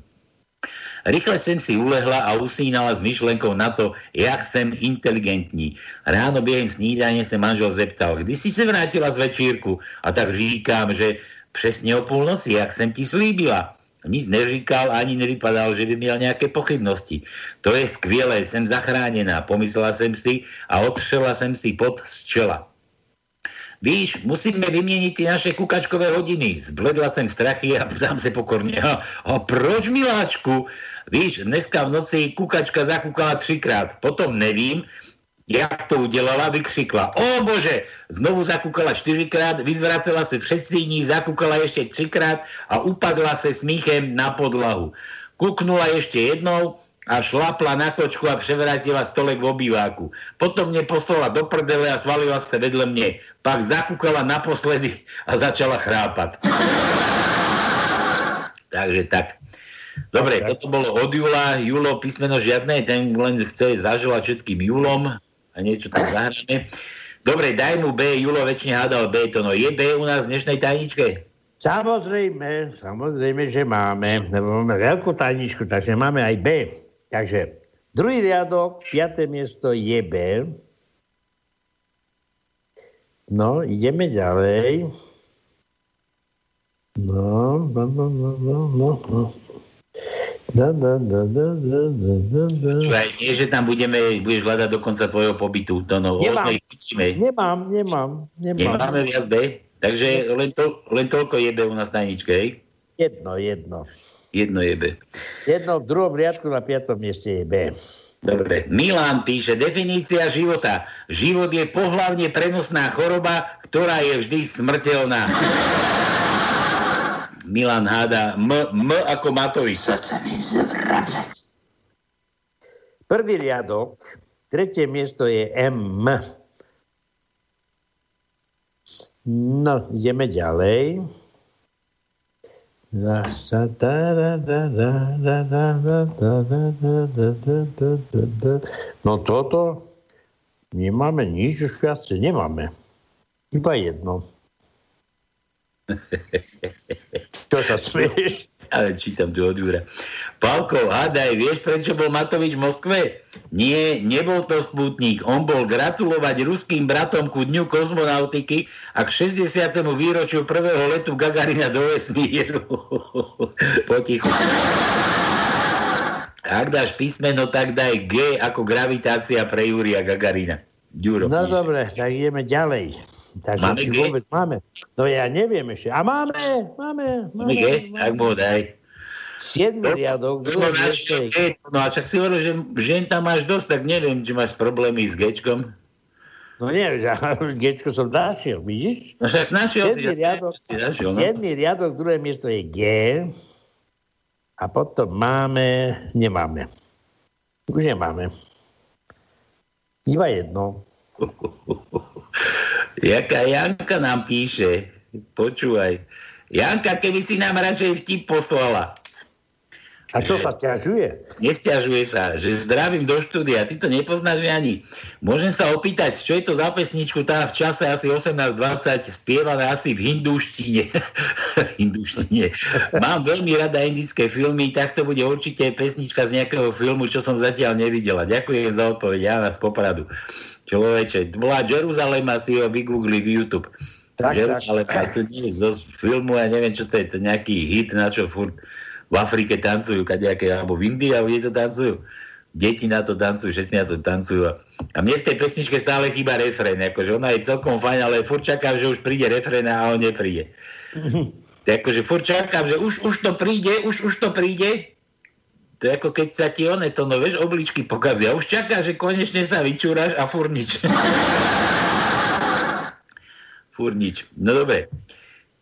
Rýchle jsem si ulehla a usínala s myšlenkou na to, jak jsem inteligentní. Ráno během snídaně se manžel zeptal, kdy si se vrátila z večírku? A tak říkám, že přesně o půlnoci, jak jsem ti slíbila. Nic neříkal, ani nevypadal, že by měl nějaké pochybnosti. To je skvělé, jsem zachráněná, pomyslela jsem si a otřela jsem si pod z čela. Víš, musíme vyměnit ty naše kukačkové hodiny. Zbledla jsem strachy a ptám se pokorně. A, a proč, miláčku? Víš, dneska v noci kukačka zakukala třikrát. Potom nevím, jak to udělala, vykřikla. O bože, znovu zakukala čtyřikrát, vyzvracela se před síní, zakukala ještě třikrát a upadla se smíchem na podlahu. Kuknula ještě jednou, a šlapla na kočku a převrátila stolek v obýváku. Potom mě poslala do prdele a svalila se vedle mě. Pak zakúkala naposledy a začala chrápat. *laughs* Takže tak. Dobre, toto bolo od Jula. Julo písmeno žiadne, ten len chce zaželať všetkým Julom a niečo tam zahráme. Dobre, daj mu B. Julo väčšine hádal B. To no je B u nás v dnešnej tajničke? Samozrejme, samozrejme, že máme. Lebo máme veľkú tajničku, takže máme aj B. Takže druhý riadok, piaté miesto je B. No, ideme ďalej. No, no, no, no, no, no. Da, da, da, da, da, da, da, da. Počúvaj, nie, že tam budeme, budeš hľadať do konca tvojho pobytu. To no, Nemám. Nemám, nemám, nemám. Nemáme viac B. Takže len, to, len toľko je B u nás na ničke, hej? Jedno, jedno. Jedno je B. Jedno v druhom riadku na piatom mieste je B. Dobre. Milan píše, definícia života. Život je pohlavne prenosná choroba, ktorá je vždy smrteľná. Milan háda M, M ako Matovič. Chce mi zvracať. Prvý riadok, tretie miesto je M. No, ideme ďalej. No toto nemáme nič, už viacej nemáme. Iba jedno. Čo sa smieš? *laughs* Ale čítam tu od Jura. Pálko, hádaj, vieš, prečo bol Matovič v Moskve? Nie, nebol to sputník. On bol gratulovať ruským bratom ku dňu kozmonautiky a k 60. výročiu prvého letu Gagarina do vesmíru. *laughs* Potichu. Ak dáš písmeno, tak daj G ako gravitácia pre Júria Gagarina. Ďuro No píše. dobre, tak ideme ďalej. Takže Máme G? vôbec máme. No ja neviem ešte. A máme, máme, Máme G? Tak mu ho daj. 7 riadok, No, no a však si hovoril, že žien tam máš dosť, tak neviem, či máš problémy s Gčkom. No neviem, že Gčko *laughs* som našiel, vidíš? No však našiel si, Siedmy že- riadok, si našiel, no. siedmy riadok, druhé miesto je G. A potom máme, nemáme. Už nemáme. Iba jedno. *laughs* Jaká Janka nám píše, počúvaj. Janka, keby si nám radšej vtip poslala. A čo sa ťažuje? Nestiažuje sa, že zdravím do štúdia, ty to nepoznáš ani. Môžem sa opýtať, čo je to za pesničku, tá v čase asi 18.20 spievaná asi v hinduštine. *laughs* hinduštine. Mám veľmi rada indické filmy, tak to bude určite pesnička z nejakého filmu, čo som zatiaľ nevidela. Ďakujem za odpoveď, Jana z Popradu. Človeče, bola Jeruzalem asi ho vygoogli v YouTube. Tak, Jeruzalem, a to nie je zo filmu, ja neviem, čo to je, to nejaký hit, na čo furt v Afrike tancujú, kadejaké, alebo v Indii, alebo kde to tancujú. Deti na to tancujú, všetci na to tancujú. A mne v tej pesničke stále chýba refrén, akože ona je celkom fajn, ale furt čakám, že už príde refrén a on nepríde. akože furt čakám, že už, už to príde, už, už to príde. To je ako keď sa ti one to, no vieš, obličky pokazia. Už čaká, že konečne sa vyčúraš a furt nič. *laughs* furt nič. No dobre.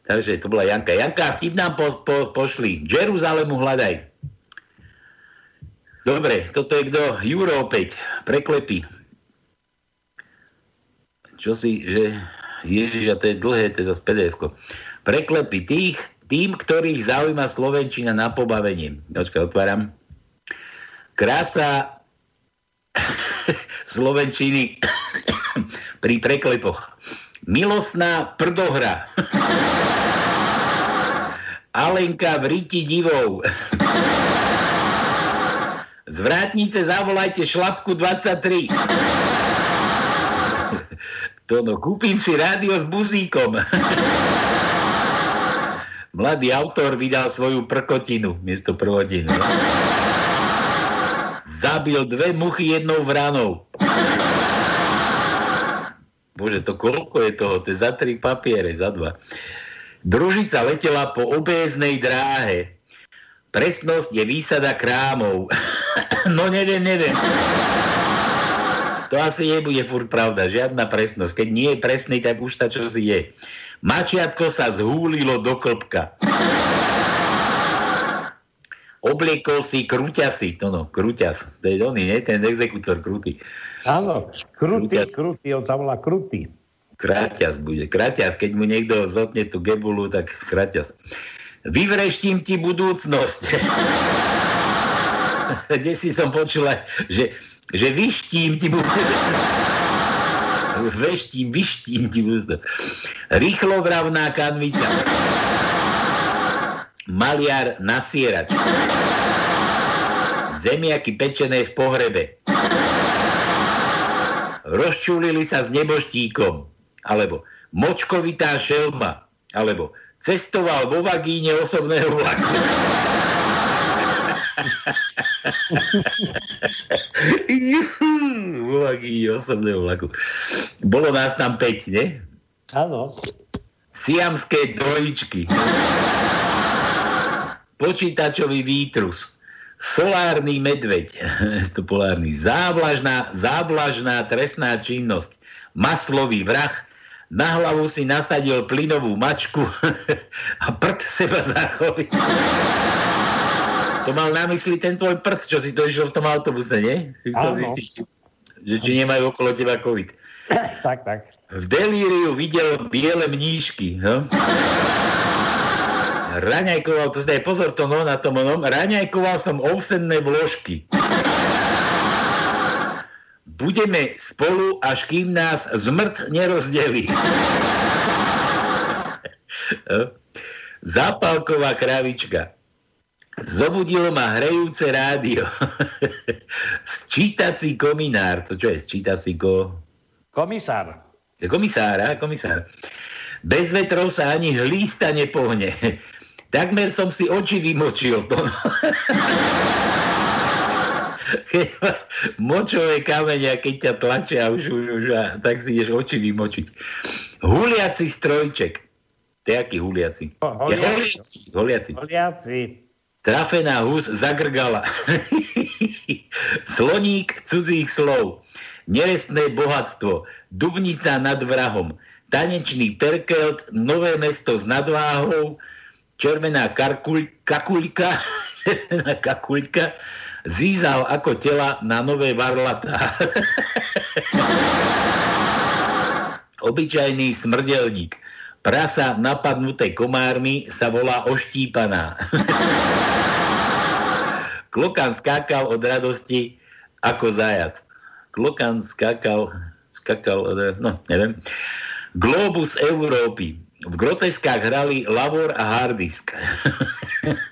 Takže to bola Janka. Janka, vtip nám po, po, pošli. Jeruzalemu hľadaj. Dobre, toto je kto? Juro opäť. Preklepí. Čo si, že... Ježiš, a to je dlhé, teda z pdf -ko. Preklepí tých, tým, ktorých zaujíma Slovenčina na pobavenie. Počkaj, otváram. Krása *laughs* Slovenčiny *coughs* pri preklepoch. Milostná prdohra. *laughs* Alenka v riti divou. Z vrátnice zavolajte šlapku 23. *laughs* to no, kúpim si rádio s buzíkom. Mladý autor vydal svoju prkotinu miesto prvodinu. Zabil dve muchy jednou vranou. Bože, to koľko je toho? To je za tri papiere, za dva. Družica letela po obéznej dráhe. Presnosť je výsada krámov. *coughs* no neviem, neviem. To asi nebude furt pravda, žiadna presnosť. Keď nie je presný, tak už sa čo si je. Mačiatko sa zhúlilo do klopka. Obliekol si krúťasy, to no, krúťas. To je oný, nie? Ten exekutor krúty. Áno, krutý, krutý, on sa volá krutý. Kraťas bude, kraťas. Keď mu niekto zotne tú gebulu, tak kraťas. Vyvreštím ti budúcnosť. *laughs* Kde si som počula, že, že vyštím ti budúcnosť *laughs* veštím, vyštím ti Rýchlovravná kanvica. Maliar nasierač. Zemiaky pečené v pohrebe. Rozčulili sa s neboštíkom. Alebo močkovitá šelma. Alebo cestoval vo vagíne osobného vlaku. Vlaky osobného vlaku. Bolo nás tam 5, ne? Áno. Siamské trojičky. Počítačový výtrus. Solárny medveď. *laughs* polárny. Závlažná, závlažná trestná činnosť. Maslový vrah. Na hlavu si nasadil plynovú mačku *laughs* a prd seba zachoviť. To mal na mysli ten tvoj prd, čo si to išiel v tom autobuse, nie? Zistíš, že či nemajú okolo teba COVID. tak, tak. V delíriu videl biele mníšky. No? Raňajkoval, to daj pozor to no, na tom onom, raňajkoval som ovsenné vložky. Budeme spolu, až kým nás zmrt nerozdelí. Zápalková kravička. Zobudilo ma hrejúce rádio. *laughs* Sčítací kominár. To čo je sčítací ko... Komisár. Komisára, komisár. Bez vetrov sa ani hlísta nepohne. Takmer som si oči vymočil. To. *laughs* močové kamene, keď ťa tlačia, už, už, už, a tak si ideš oči vymočiť. Huliaci strojček. To je aký huliaci? Holiaci. Holiaci. Holiaci. Trafená hus zagrgala. *laughs* Sloník cudzích slov. Nerestné bohatstvo. Dubnica nad vrahom. Tanečný perkelt. Nové mesto s nadváhou. Červená karkuľ, kakuľka. *laughs* Červená kakuľka. Zízal ako tela na nové varlatá. *laughs* Obyčajný smrdelník Prasa napadnuté komármi sa volá oštípaná. *laughs* Klokan skákal od radosti ako zajac. Klokan skákal, skákal, no neviem. Globus Európy. V groteskách hrali Lavor a Hardisk.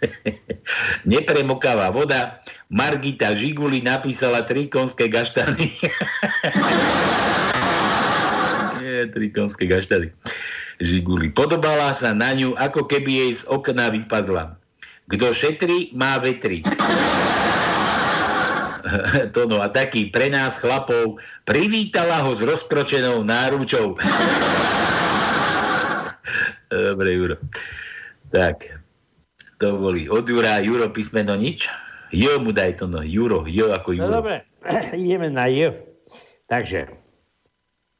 *laughs* Nepremokavá voda. Margita Žiguli napísala tri konské gaštany. *laughs* Nie, tri konské gaštany. Žiguli. Podobala sa na ňu, ako keby jej z okna vypadla. Kto šetrí, má vetri. *laughs* to no a taký pre nás chlapov privítala ho s rozkročenou náručou. Dobre, Juro. Tak, to boli od Jura, Juro písmeno nič. Jo mu daj to no, Juro, jo ako no Juro. No dobre, *clears throat* ideme na jo. Takže,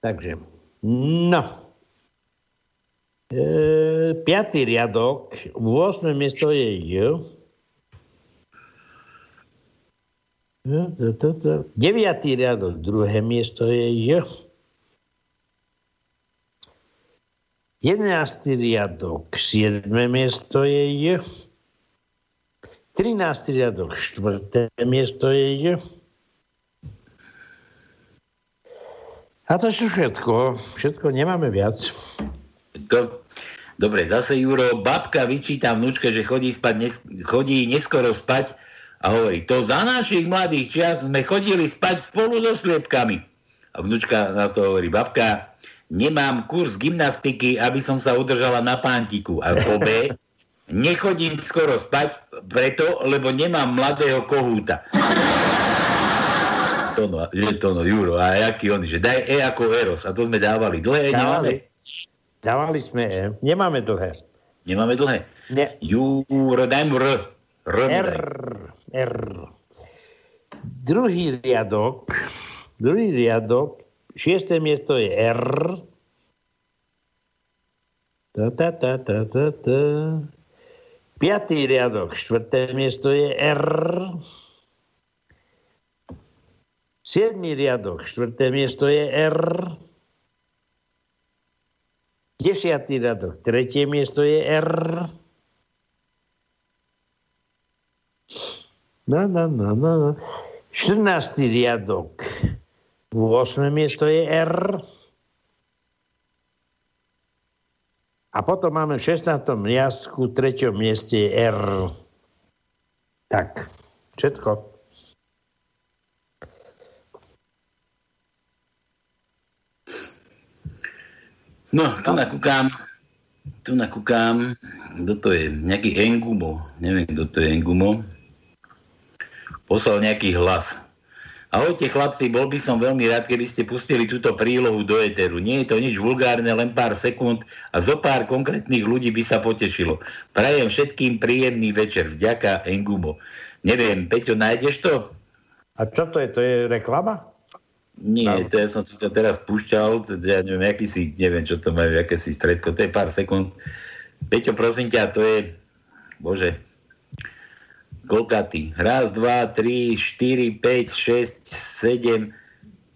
takže, no. E, piatý riadok, 8. miesto je jo. E, 9. riadok, druhé miesto je jo. 11. riadok, 7. miesto je J. 13. riadok, 4. miesto je J. A to sú všetko. Všetko nemáme viac. To, dobre, zase Juro, babka vyčíta vnúčke, že chodí, spať, nes, chodí neskoro spať a hovorí, to za našich mladých čias sme chodili spať spolu so sliepkami. A vnúčka na to hovorí, babka, nemám kurz gymnastiky, aby som sa udržala na pántiku. A po B, nechodím skoro spať preto, lebo nemám mladého kohúta. Tono, že Tono, Juro, a jaký on, že daj E ako Eros. A to sme dávali dlhé, nemáme? Dávali sme E, nemáme dlhé. Nemáme dlhé? Nie. Juro, daj mu R. R. R. Druhý riadok, druhý riadok, šiesté miesto je R. Ta, ta, ta, ta, ta, ta. Piatý riadok, štvrté miesto je R. Siedmý riadok, štvrté miesto je R. Desiatý riadok, tretie miesto je R. No, no, no, no. no. 14. riadok. 8. miesto je R. A potom máme v 16. riadku, 3. mieste je R. Tak, všetko. No, tu nakúkam, tu nakúkam, kto to je, nejaký Engumo, neviem, kto to je Engumo, poslal nejaký hlas. Ahojte chlapci, bol by som veľmi rád, keby ste pustili túto prílohu do éteru. Nie je to nič vulgárne, len pár sekúnd a zo pár konkrétnych ľudí by sa potešilo. Prajem všetkým príjemný večer. Vďaka Engumo. Neviem, Peťo, nájdeš to? A čo to je? To je reklama? Nie, to ja som si to teraz púšťal, ja neviem, aký si, neviem, čo to majú, aké si stredko, to je pár sekúnd. Peťo, prosím ťa, to je, bože, koľkatý? Raz, dva, tri, štyri, päť, šesť, sedem,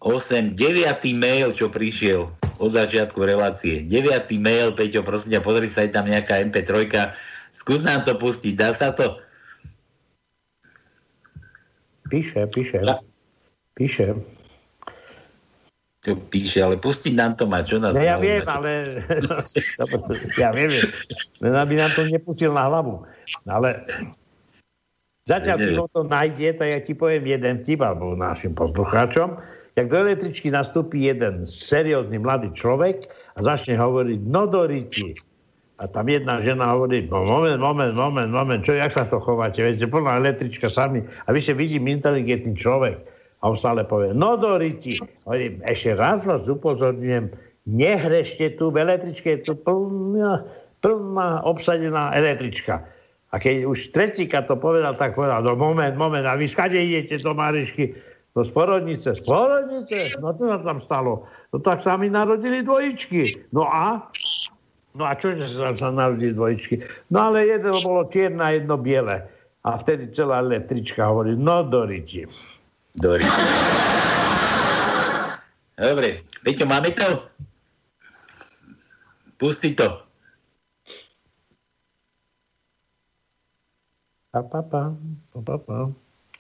osem, deviatý mail, čo prišiel od začiatku relácie. Deviatý mail, Peťo, prosím ťa, pozri sa, je tam nejaká MP3, skús nám to pustiť, dá sa to? Píše, píše. Píše. To píše, ale pustiť nám to má, čo nás No *laughs* ja viem, čo- ale... ja viem. Len aby nám to nepustil na hlavu. Ale Zatiaľ, neviem. ho to nájde, tak ja ti poviem jeden tip, alebo našim poslucháčom. Jak do električky nastúpi jeden seriózny mladý človek a začne hovoriť, no do riti. A tam jedna žena hovorí, no moment, moment, moment, moment, čo, jak sa to chováte? Viete, plná električka sami. A vy ste vidím inteligentný človek. A on stále povie, no do riti. Hovorím, ešte raz vás upozorňujem, nehrešte tu, v električke je tu plná, plná obsadená električka. A keď už tretíka to povedal, tak povedal, no moment, moment, a vy skade idete do Marišky? No z porodnice. Z porodnice? No čo sa tam stalo? No tak sa mi narodili dvojičky. No a? No a čože sa, sa narodili dvojičky? No ale jedno bolo čierne a jedno biele. A vtedy celá električka hovorí, no do riti. Dobre, Peťo, máme to? Pusti to. Pa, pa, pa, pa, pa, pa.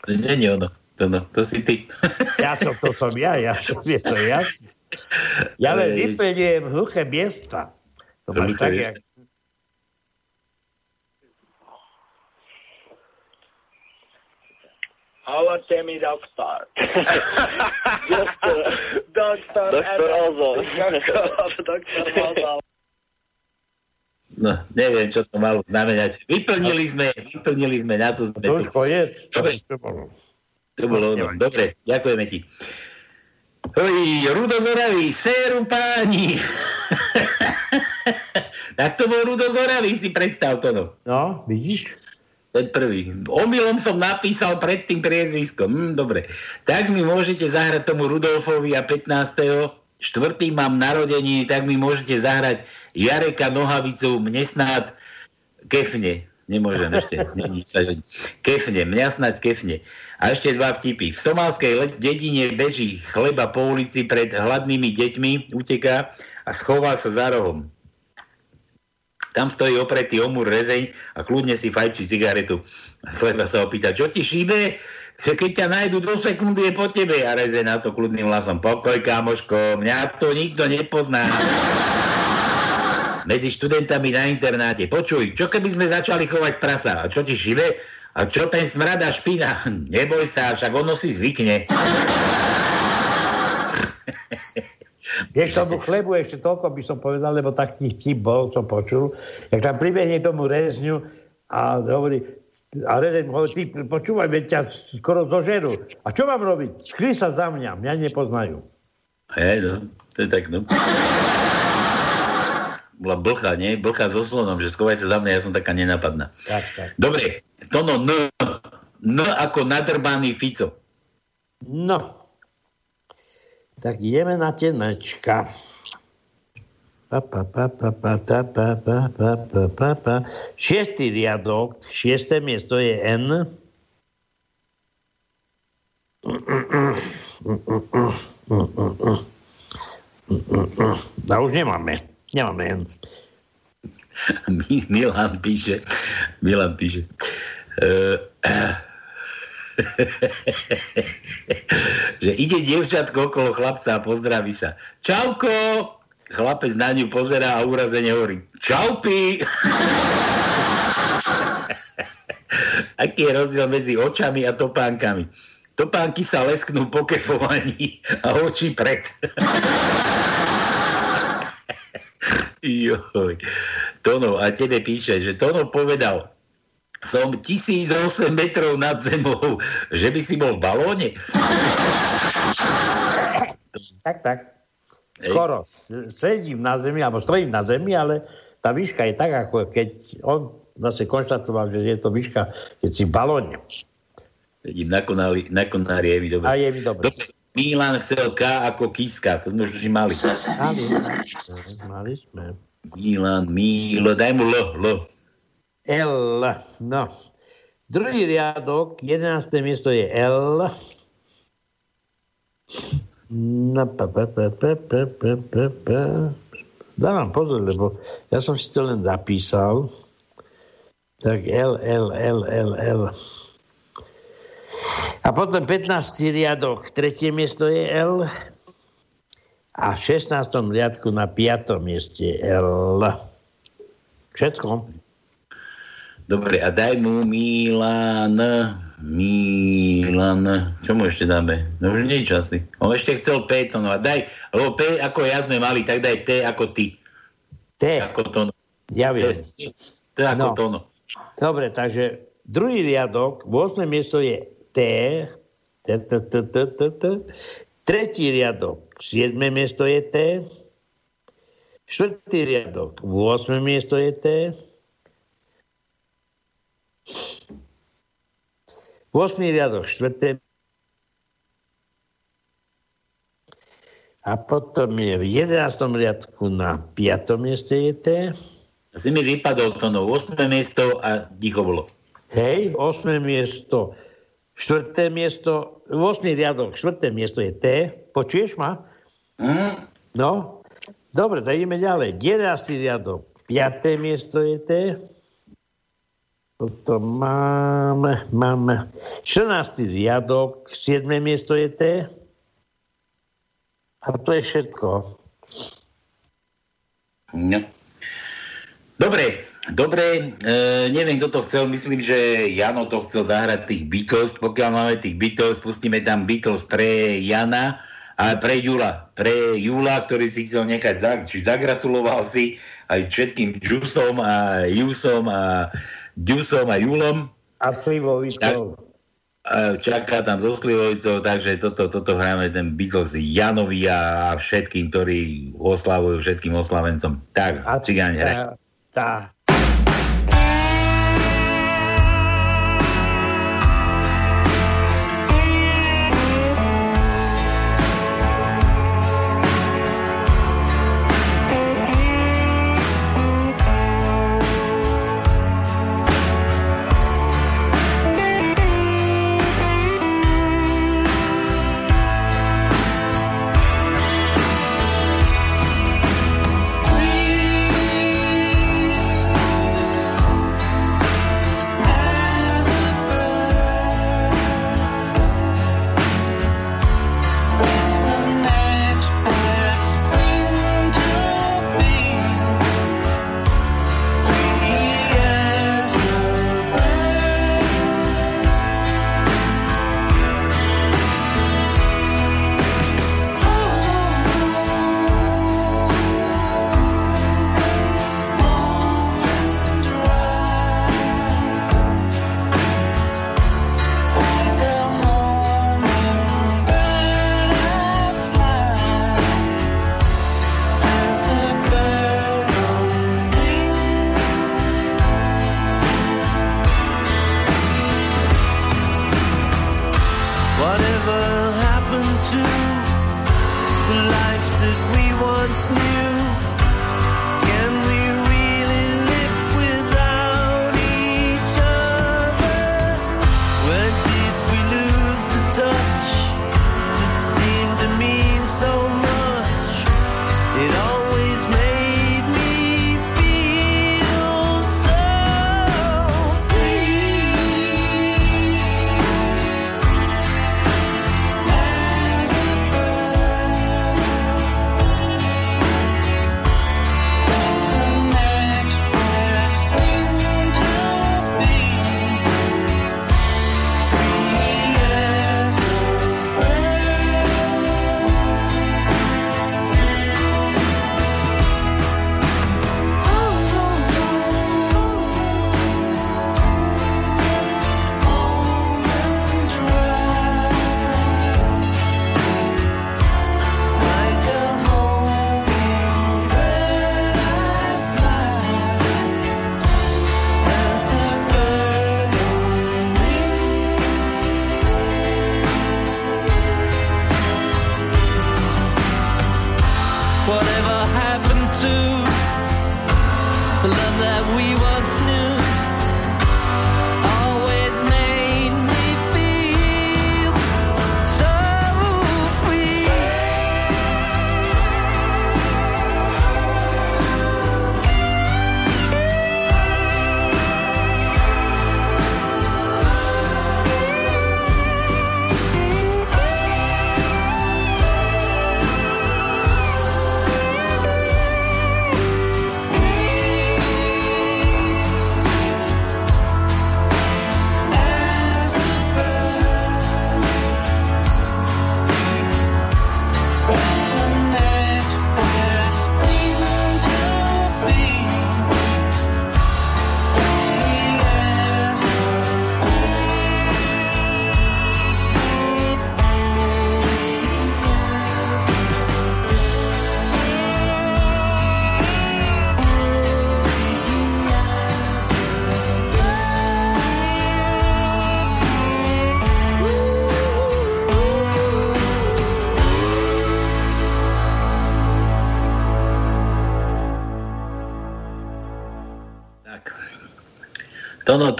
To nie je ono. To, no, to si ty. Ja som, to som ja, ja som, je to ja. Ja len vyplňujem hluché miesta. To máš tak, jak... Hovorte mi, *laughs* doktor. doktor. Doktor. *laughs* Doktor Ozo. Doktor Ozo. No, neviem, čo to malo znamenať. Vyplnili sme, vyplnili sme, na to sme To tu. koniec. Dobre. To bolo. To bolo ono. Dobre, ďakujeme ti. Oj, Rudo Zoravý, séru páni. *laughs* tak to bol Rudo Zoravý, si predstav to. No. No, vidíš? Ten prvý. Omylom som napísal pred tým priezviskom. Hm, dobre. Tak mi môžete zahrať tomu Rudolfovi a 15. Štvrtý mám narodení, tak mi môžete zahrať Jareka Nohavicu, mne snad kefne. Nemôžem ešte. *laughs* Není sa, kefne, mňa snad kefne. A ešte dva vtipy. V somalskej le- dedine beží chleba po ulici pred hladnými deťmi, uteká a schová sa za rohom. Tam stojí opretý omur rezeň a kľudne si fajčí cigaretu. Chleba sa opýta, čo ti šíbe? Keď ťa nájdu do sekundy je po tebe. A rezeň na to kľudným hlasom. Pokoj, kamoško, mňa to nikto nepozná. Medzi študentami na internáte. Počuj, čo keby sme začali chovať prasa? A čo ti šibe? A čo ten smrad a špina? *laughs* Neboj sa, však ono si zvykne. *laughs* Vieš, tomu chlebu ešte toľko by som povedal, lebo taký vtip bol, som počul. Jak tam pribehne tomu rezňu a hovorí, a rezeň hovorí, ty počúvaj, veď ťa skoro zožerú. A čo mám robiť? Skry sa za mňa, mňa nepoznajú. Hej, no, to je tak, no. Bola blcha, nie? Blcha so slonom, že skovaj sa za mňa, ja som taká nenapadná. Tak, tak. Dobre, Tono, N. N ako nadrbaný Fico. No, tak ideme na tie pa. Šiestý riadok, šiesté miesto je N. A už nemáme. Nemáme N. Mi- Milan píše, Milan píše, uh, *laughs* že ide dievčatko okolo chlapca a pozdraví sa. Čauko! Chlapec na ňu pozerá a urazene hovorí Čaupi! *laughs* Aký je rozdiel medzi očami a topánkami? Topánky sa lesknú po kefovaní a oči pred. *laughs* Joj. Tono, a tebe píše, že Tono povedal, som 1008 metrov nad zemou, že by si bol v balóne. Tak, tak. Skoro. Sedím na zemi, alebo stojím na zemi, ale tá výška je tak, ako keď on zase konštatoval, že je to výška, keď si v balóne. Vidím, na konári, na konári je mi dobre. A je mi dobre. dobre. Milan chcel K ako Kiska, to sme už mali. Mali, sme. Milan, Milo, daj mu L, L. L. No. Druhý riadok, 11. miesto je L. No, pa, pa, pa, pa, pa, pa, pa, pa. Dávam pozor, lebo ja som si to len zapísal. Tak L, L, L, L, L. A potom 15. riadok, tretie miesto je L. A v 16. riadku na 5. mieste L. Všetko. Dobre, a daj mu Milan, Milan, čo mu ešte dáme? No už nič asi. On ešte chcel P, to no a daj, lebo P ako ja sme mali, tak daj T ako ty. T. Ako to no. Ja viem. T, T ako No. to no. Dobre, takže druhý riadok, 8. miesto je T. T, T, T, T, T, T. Tretí riadok, 7. miesto je T. Štvrtý riadok, 8. miesto je T. 8. riadok, 4. A potom je v 11. riadku na 5. mieste je T. Si mi vypadol to no, 8. miesto a ticho bolo. Hej, 8. miesto, 4. miesto, 8. riadok, 4. miesto je T. Počuješ ma? Hm? No, dobre, tak ideme ďalej. 11. riadok, 5. miesto je T. Toto máme, máme. 14. riadok, 7. miesto je T. A to je všetko. No. Dobre, dobre, e, neviem, kto to chcel, myslím, že Jano to chcel zahrať tých Beatles, pokiaľ máme tých Beatles, pustíme tam Beatles pre Jana a pre Jula, pre Jula, ktorý si chcel nechať, za, či zagratuloval si aj všetkým Jusom a Jusom a Jusom a Julom. A Slivovicou. A čaká tam so Slivovicou, takže toto, toto hráme ten Beatles Janovi a všetkým, ktorí oslavujú všetkým oslavencom. Tak, a cigáň, hraj. Tá.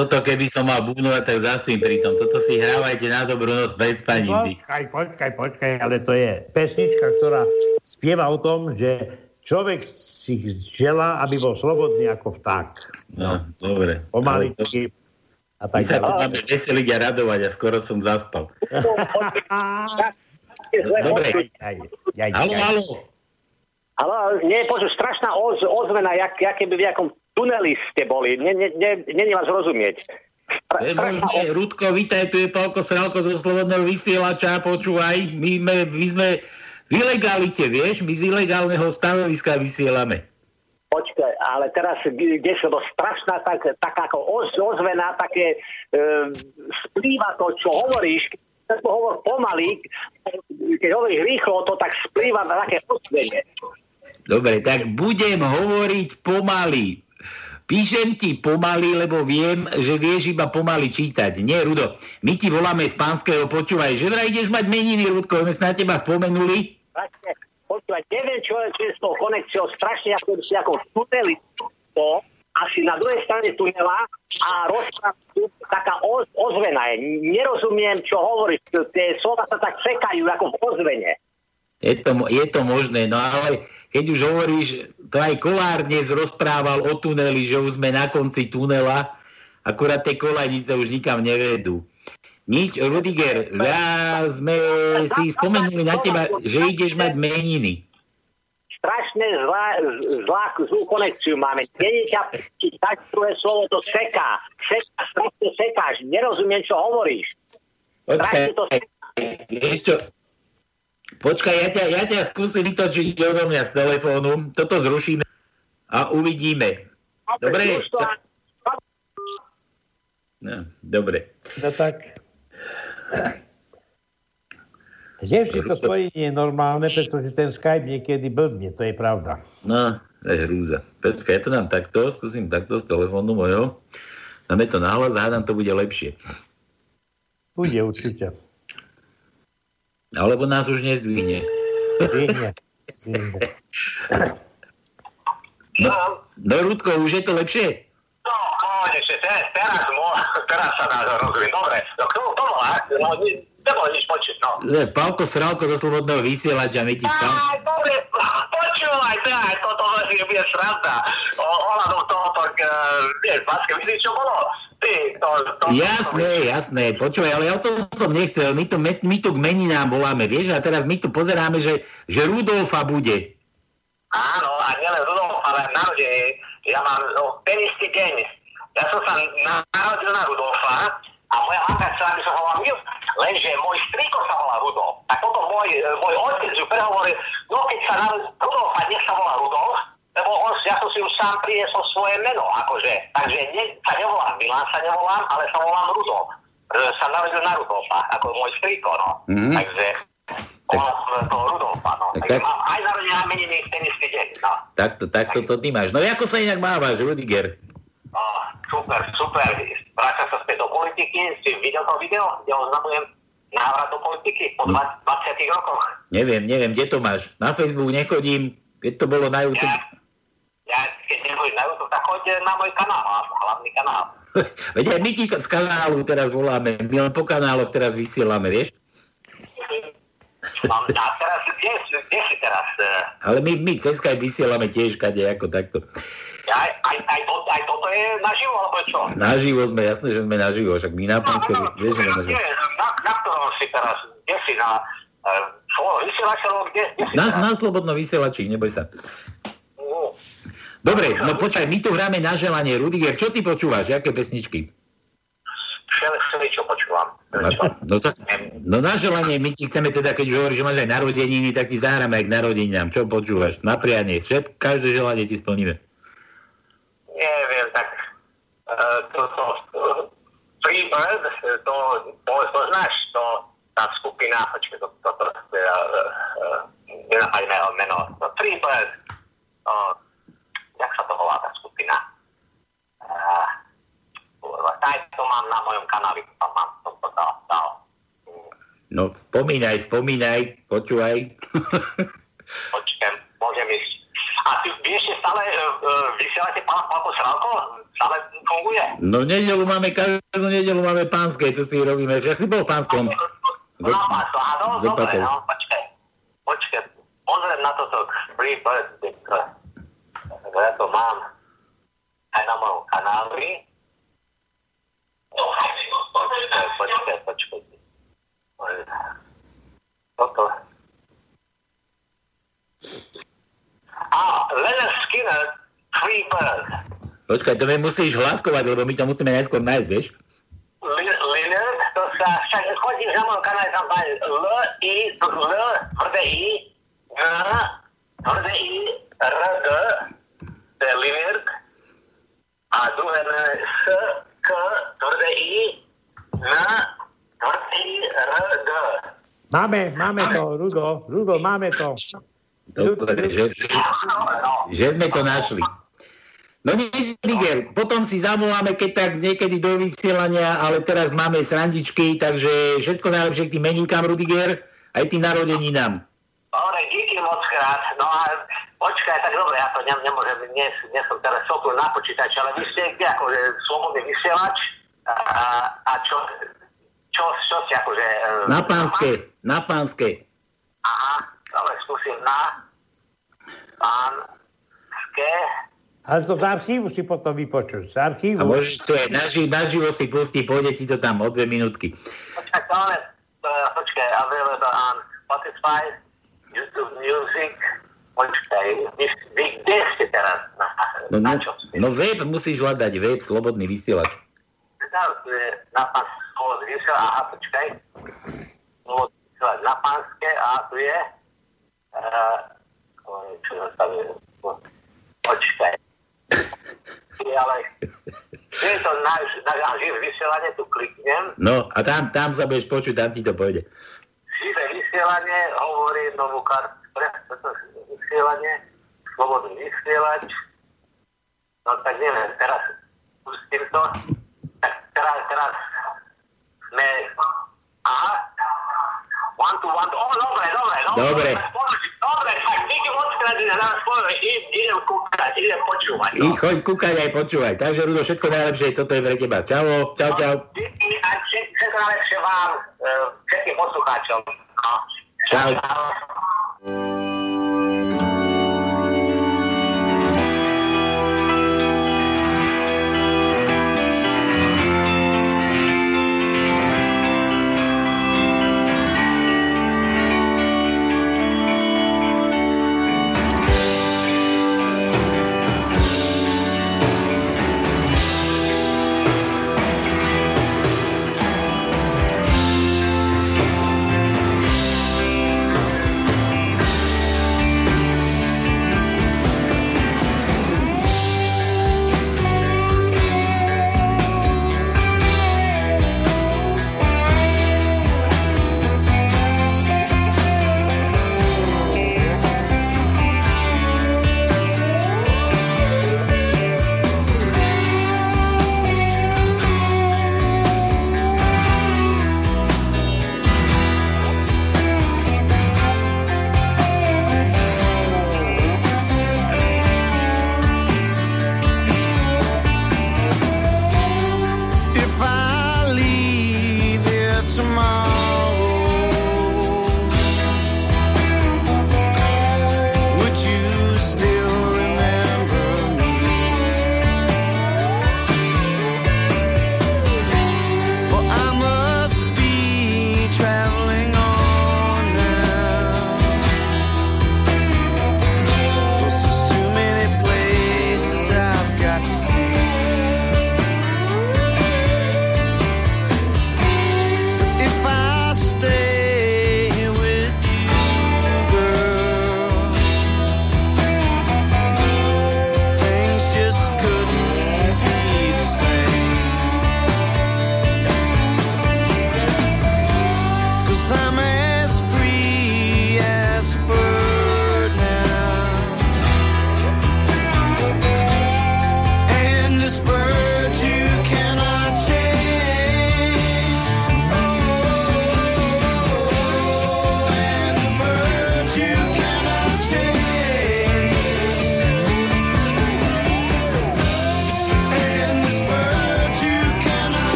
Toto keby som mal bubnovať, tak zaspím pri tom. Toto si hrávajte na dobrú noc bez spaním. Ty. Počkaj, počkaj, počkaj, ale to je pesnička, ktorá spieva o tom, že človek si želá, aby bol slobodný ako vták. No, dobre. Pomaličky. A My tak sa tu máme veseliť a radovať a skoro som zaspal. *laughs* Dobre. Haló, haló. Ale nie, počuť, strašná oz, ozvena, jak, jak keby v nejakom tuneli ste boli. Nie vás rozumieť. To je možné. Rudko, vítaj, tu je Pálko Sralko zo Slobodného vysielača, počúvaj, my sme, my sme v ilegalite, vieš, my z ilegálneho stanoviska vysielame. Počkaj, ale teraz, kde sa to strašná, tak, tak ako oz, ozvena, také e, splýva to, čo hovoríš, keď hovor pomaly, keď hovoríš rýchlo, to tak splýva na také ozvenie. Dobre, tak budem hovoriť pomaly. Píšem ti pomaly, lebo viem, že vieš iba pomaly čítať. Nie, Rudo, my ti voláme z pánskeho, počúvaj, že vraj ideš mať meniny, Rudko, sme na teba spomenuli. Počúvaj, neviem, čo je, s tou konekciou, strašne ako, ako tuneli to, asi na druhej strane tunela a rozpráva taká oz, ozvena je. Nerozumiem, čo hovoríš. Tie slova sa tak sekajú ako v ozvene. Je to, je to možné, no ale keď už hovoríš, to aj Kolár dnes rozprával o tuneli, že už sme na konci tunela, akurát tie kolajnice už nikam nevedú. Nič, Rudiger, ja sme si spomenuli na teba, že ideš mať meniny. Strašne zlá, zlá, zlú konekciu máme. Ťa tak druhé slovo to seká. Seká, strašne sekáš. Nerozumiem, čo hovoríš. Počkaj, vieš čo, počkaj, ja ťa, ja ťa skúsim vytočiť odo mňa z telefónu, toto zrušíme a uvidíme. Dobre? No, dobre. No tak. Nevždy to spojenie je normálne, pretože ten Skype niekedy blbne, to je pravda. No, to je hrúza. Počkaj, ja to dám takto, skúsim takto z telefónu mojho. Dáme to nahlas a hádam, to bude lepšie. Bude určite. Alebo nás už nezdvihne. Zdvihne. No, no Rudko, už je to lepšie? No, že teraz, teraz, mo- *laughs* teraz sa nás rozumie. Dobre, no kto to volá? No, nebolo nič počuť, no. E, Pálko Sralko zo Slobodného vysielača, my ti tam... Aj, dobre, *laughs* počúvaj, teraz, toto vlastne bude sranda. Ohľadom toho, tak, vieš, Baske, vidíš, čo bolo? Ty, to, to, Jasné, jasné, počúvaj, ale ja o tom som nechcel, my tu, my tu k meninám voláme, vieš, a teraz my tu pozeráme, že, že Rudolfa bude. Áno, a nielen Rudolf, ale narodenie. Ja mám no, ten istý deň. Ja som sa na- narodil na Rudolfa a moja matka chcela, aby som ho Mil, lenže môj strýko sa volá Rudolf. Tak potom môj, e, môj otec ju prehovoril, no keď sa narodil Rudolfa, nech sa volá Rudolf, lebo on, ja som si už sám priniesol svoje meno, akože. Takže ne, sa nevolám Milan, sa nevolám, ale sa volám Rudolf. Sa narodil na Rudolfa, ako môj strýko, no. Mhm. Takže volám toho Rudolfa, no. Tak- tak- mám aj narodenia a meniny v ten istý deň, no. Takto, takto to ty máš. No ako sa inak mávaš, Rudiger? Super, super. Vráťam sa späť do politiky. Si videl to video, kde oznamujem návrat do politiky po 20, 20 rokoch. Neviem, neviem, kde to máš. Na Facebook nechodím, keď to bolo na YouTube. Ja, keď nebudeš na YouTube, tak choď na môj kanál, hlavný kanál. *laughs* Veď aj my ti z kanálu teraz voláme, my len po kanáloch teraz vysielame, vieš? Mám, a teraz, kde, kde si teraz? eh, Ale my, my cez Skype vysielame tiež kade ako takto. Aj, aj, aj, to, aj toto je naživo, alebo čo? Naživo sme, jasné, že sme naživo, však my na Pánske, vieš, že sme naživo. Na, na ktorom si teraz? Kde si? Na uh, kde, kde si Na, na slobodno vysielači, neboj sa. No, Dobre, no počkaj, my tu hráme na želanie. Rudiger, čo ty počúvaš? Aké pesničky? všeli, všeli, čo počúvam. No, no, tak, no na želanie, my ti chceme teda, keď hovoríš, že máš aj narodeniny, tak ti zahráme aj k narodeninám. Čo počúvaš? Na prianie. Všet, každé želanie ti splníme. Neviem, tak uh, to, to, uh, Freebird, to, to, to znáš, to, tá skupina, počkej, to, to, to, to uh, uh, nenapadne meno, to Freebird, uh, jak sa to volá tá skupina? Uh, aj to mám na mojom kanáli, to mám, som to dal, dal. No spomínaj, spomínaj, počúvaj. *laughs* Počkem, môžem ísť. A ty vieš, že stále uh, uh, vysielate pána Pálko Sralko? Stále funguje? No nedelu máme, každú nedelu máme pánske, čo si robíme. Však si bol pánskom. No, to, áno, dobre, no, počkaj. Počkaj, pozriem na toto Free ja to mám aj na mojom kanáli. Počkaj, počkaj, počkaj. Toto. Á, Leonard Skinner, Free Bird. Počkaj, to mi musíš hlaskovať, lebo my to musíme najskôr nájsť, vieš? Linux, to sa, však chodíš na mojom kanále, tam máš L, I, L, tvrdé I, G, tvrdé I, R, G, to je Linux, a druhé N, S, K, tvrdé I, N, tvrdé I, R, G. Máme, máme to, Rudo, Rudo, máme to. Dobre, že, že, sme to našli. No nie, Niger, potom si zavoláme, keď tak niekedy do vysielania, ale teraz máme srandičky, takže všetko najlepšie k tým meníkám, Rudiger, aj tým narodeninám. Dobre, díky moc krát. No a počkaj, tak dobre, ja to ne, nemôžem, nie, nie som teraz sopil na počítač, ale vy ste kde, akože slobodný vysielač a, a čo, čo, čo si akože... e, Na pánske, na pánske. Aha, dobre, skúsim na pánske. Ale to z archívu si potom vypočuť. Z archívu. A môžeš si aj naži, naživo si pustiť, pôjde ti to tam o dve minútky. Počkaj, to ale, uh, počkaj, available on Spotify, YouTube Music, počkaj, vy, vy kde ste teraz? Na, No, na no, čo? no web musíš hľadať, web, slobodný vysielač. Na, na pánske, vysiela, aha, počkaj. Slobodný vysielač Na pánske, a tu je, čo je, počkaj. Ale, je to na, na, na živé vysielanie, tu kliknem, No a tam, tam sa budeš počuť, tam ti to pôjde. Živé vysielanie, hovorí novú kartu, vysielanie, slobodný vysielač. No tak neviem, teraz pustím to. Tak teraz, teraz sme... Aha. One to one to... O, dobre, dobre, dobre. Dobre. Dobre, fakt, díky moc na nás idem kúkať, idem počúvať. No. I, choď kúkať aj počúvať. Takže, Rudo, všetko najlepšie, toto je pre teba. Čau, čau, čau. Díky a všetko najlepšie vám, eh, všetkým poslucháčom. No. Čau. čau.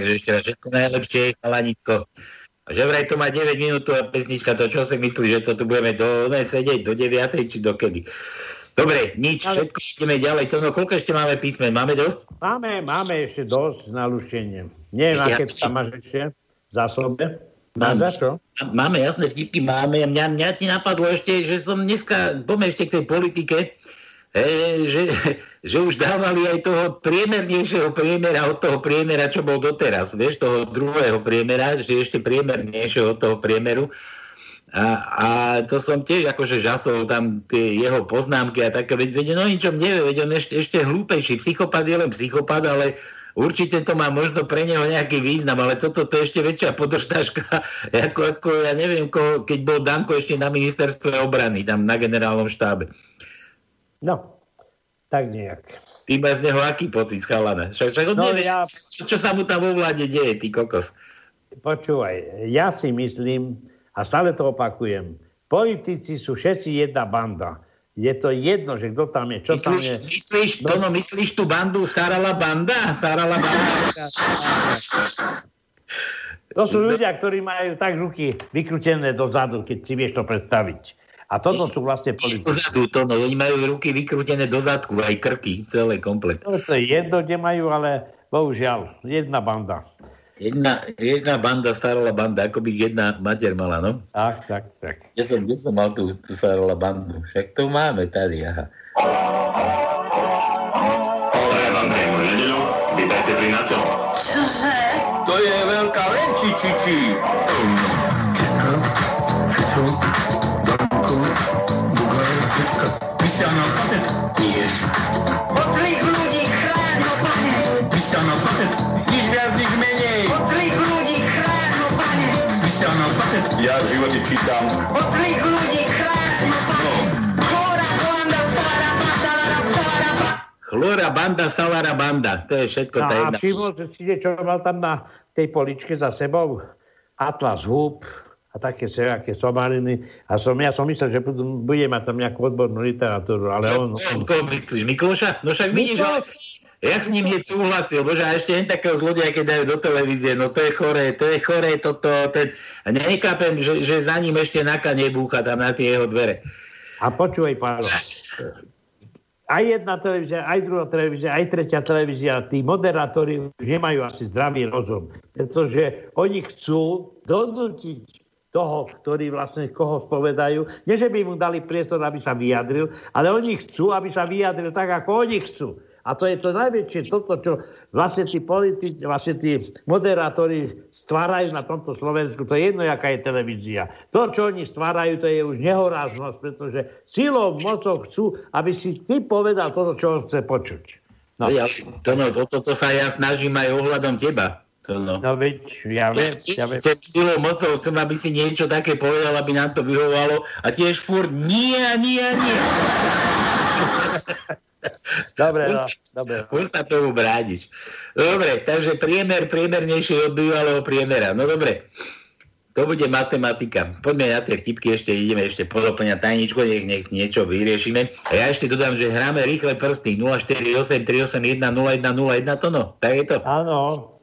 Takže ešte raz všetko najlepšie, chalanisko. Že vraj to má 9 minút a pesnička, to čo si myslí, že to tu budeme do, ne, sedieť do 9. či do kedy? Dobre, nič, všetko ideme ďalej. To, no, koľko ešte máme písmen? Máme dosť? Máme, máme ešte dosť na lušenie. Neviem, aké ja- tam máš ešte v zásobe. Máš Mám, za máme jasné vtipky, máme. Mňa, mňa ti napadlo ešte, že som dneska, poďme ešte k tej politike, e, že, že už dávali aj toho priemernejšieho priemera od toho priemera, čo bol doteraz. Vieš, toho druhého priemera, že ešte priemernejšieho od toho priemeru. A, a to som tiež akože žasol tam tie jeho poznámky a také, veď, veď no ničom nevie, veď on ešte, ešte hlúpejší. Psychopat je len psychopat, ale určite to má možno pre neho nejaký význam, ale toto to je ešte väčšia podržtaška, *laughs* ako, ako ja neviem, ko, keď bol Danko ešte na ministerstve obrany, tam na generálnom štábe. No, tak nejak. Ty máš z neho aký pocit, chalana? Však, však on No, nevie, ja- čo, čo sa mu tam vo vláde deje, ty kokos. Počúvaj, ja si myslím, a stále to opakujem, politici sú všetci jedna banda. Je to jedno, že kto tam je, čo tam Myslíš, je. myslíš, no, myslíš tú bandu Sarala Banda? Sarala Banda? To sú ľudia, ktorí majú tak ruky vykrútené dozadu, keď si vieš to predstaviť. A toto sú vlastne politici. Dozadu to, no, oni majú ruky vykrútené do zadku, aj krky, celé komplet. To je jedno, kde majú, ale bohužiaľ, jedna banda. Jedna, jedna banda, starala banda, ako by jedna mater mala, no? Tak, tak, tak. Kde som, kde som mal tú, tú starala bandu? Však to máme tady, aha. Vítajte pri. Čože? To je veľká lenčičiči. Fico, Danko, Bugaj, Petka. Vy ste analfabet? Nie. Od zlých ľudí chráň ho, pane! Vy ste analfabet? Nič viac, nič menej. Od zlých ľudí chráň ho, pane! Vy ste analfabet? Ja v živote čítam. Od zlých ľudí chráň ho, pane! Sara, Chlora banda, salara banda. To je všetko No tá a jedna. všimol si, čo mal tam na tej poličke za sebou? Atlas húb a také všelijaké somariny. A som, ja som myslel, že bude mať tam nejakú odbornú literatúru, ale on... on myslíš, Mikloša? No však vidíš, ale ja s ním hneď súhlasil, bože, a ešte len takého zlodia, keď dajú do televízie, no to je choré, to je choré, toto, ten... A nechápem, že, že za ním ešte naka nebúcha tam na tie jeho dvere. A počúvaj, Pálo, aj jedna televízia, aj druhá televízia, aj tretia televízia, tí moderátori už nemajú asi zdravý rozum, pretože oni chcú donútiť toho, ktorý vlastne koho spovedajú, nie že by mu dali priestor, aby sa vyjadril, ale oni chcú, aby sa vyjadril tak, ako oni chcú. A to je to najväčšie, toto, čo vlastne tí politici, vlastne tí moderátori stvárajú na tomto Slovensku. To je jedno, jaká je televízia. To, čo oni stvárajú, to je už nehoráznosť, pretože silou, mocou chcú, aby si ty povedal toto, čo on chce počuť. No. Ja, to, no, to sa ja snažím aj ohľadom teba. To, no. No veď, ja viem, ja viem. Chcem silou mocou, chcem, aby si niečo také povedal, aby nám to vyhovalo. A tiež furt nie, nie, nie. Dobre, no, dobre. Furt sa tomu brádiš. Dobre, takže priemer, priemernejšie od bývalého priemera. No dobre. To bude matematika. Poďme na tie vtipky, ešte ideme ešte podoplňať tajničko, nech, nech niečo vyriešime. A ja ešte dodám, že hráme rýchle prsty 048 381 0101 to no, tak je to. Áno.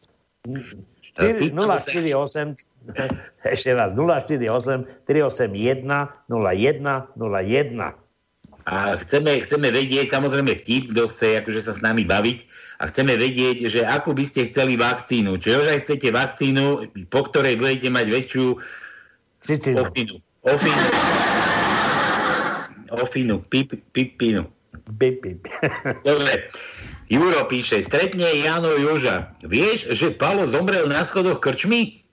4, 048, *laughs* ešte raz, 048 381 0101. A chceme, chceme vedieť, samozrejme vtip, kto chce akože sa s nami baviť, a chceme vedieť, že akú by ste chceli vakcínu. Či ozaj chcete vakcínu, po ktorej budete mať väčšiu ofinu. Ofinu. Ofinu. Pip, pipinu. Pip, pip. *laughs* Dobre. Juro píše, stretne Jano Joža. Vieš, že Palo zomrel na schodoch krčmy?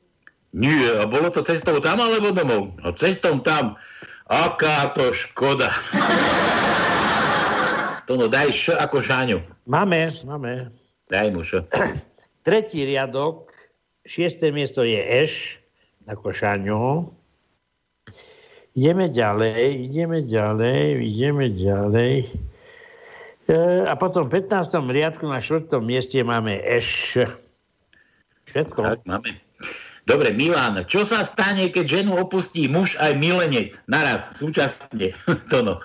Nie, a bolo to cestou tam alebo domov? No cestou tam. Aká to škoda. To no, daj š ako šáňu. Máme, máme. Daj mu š. *clears throat* Tretí riadok, šiesté miesto je eš, ako šáňo. Ideme ďalej, ideme ďalej, ideme ďalej. E, a potom v 15. riadku na 4. mieste máme eš. Všetko. Tak, máme. Dobre, Milan, čo sa stane, keď ženu opustí muž aj milenec? Naraz, súčasne. *laughs* to no.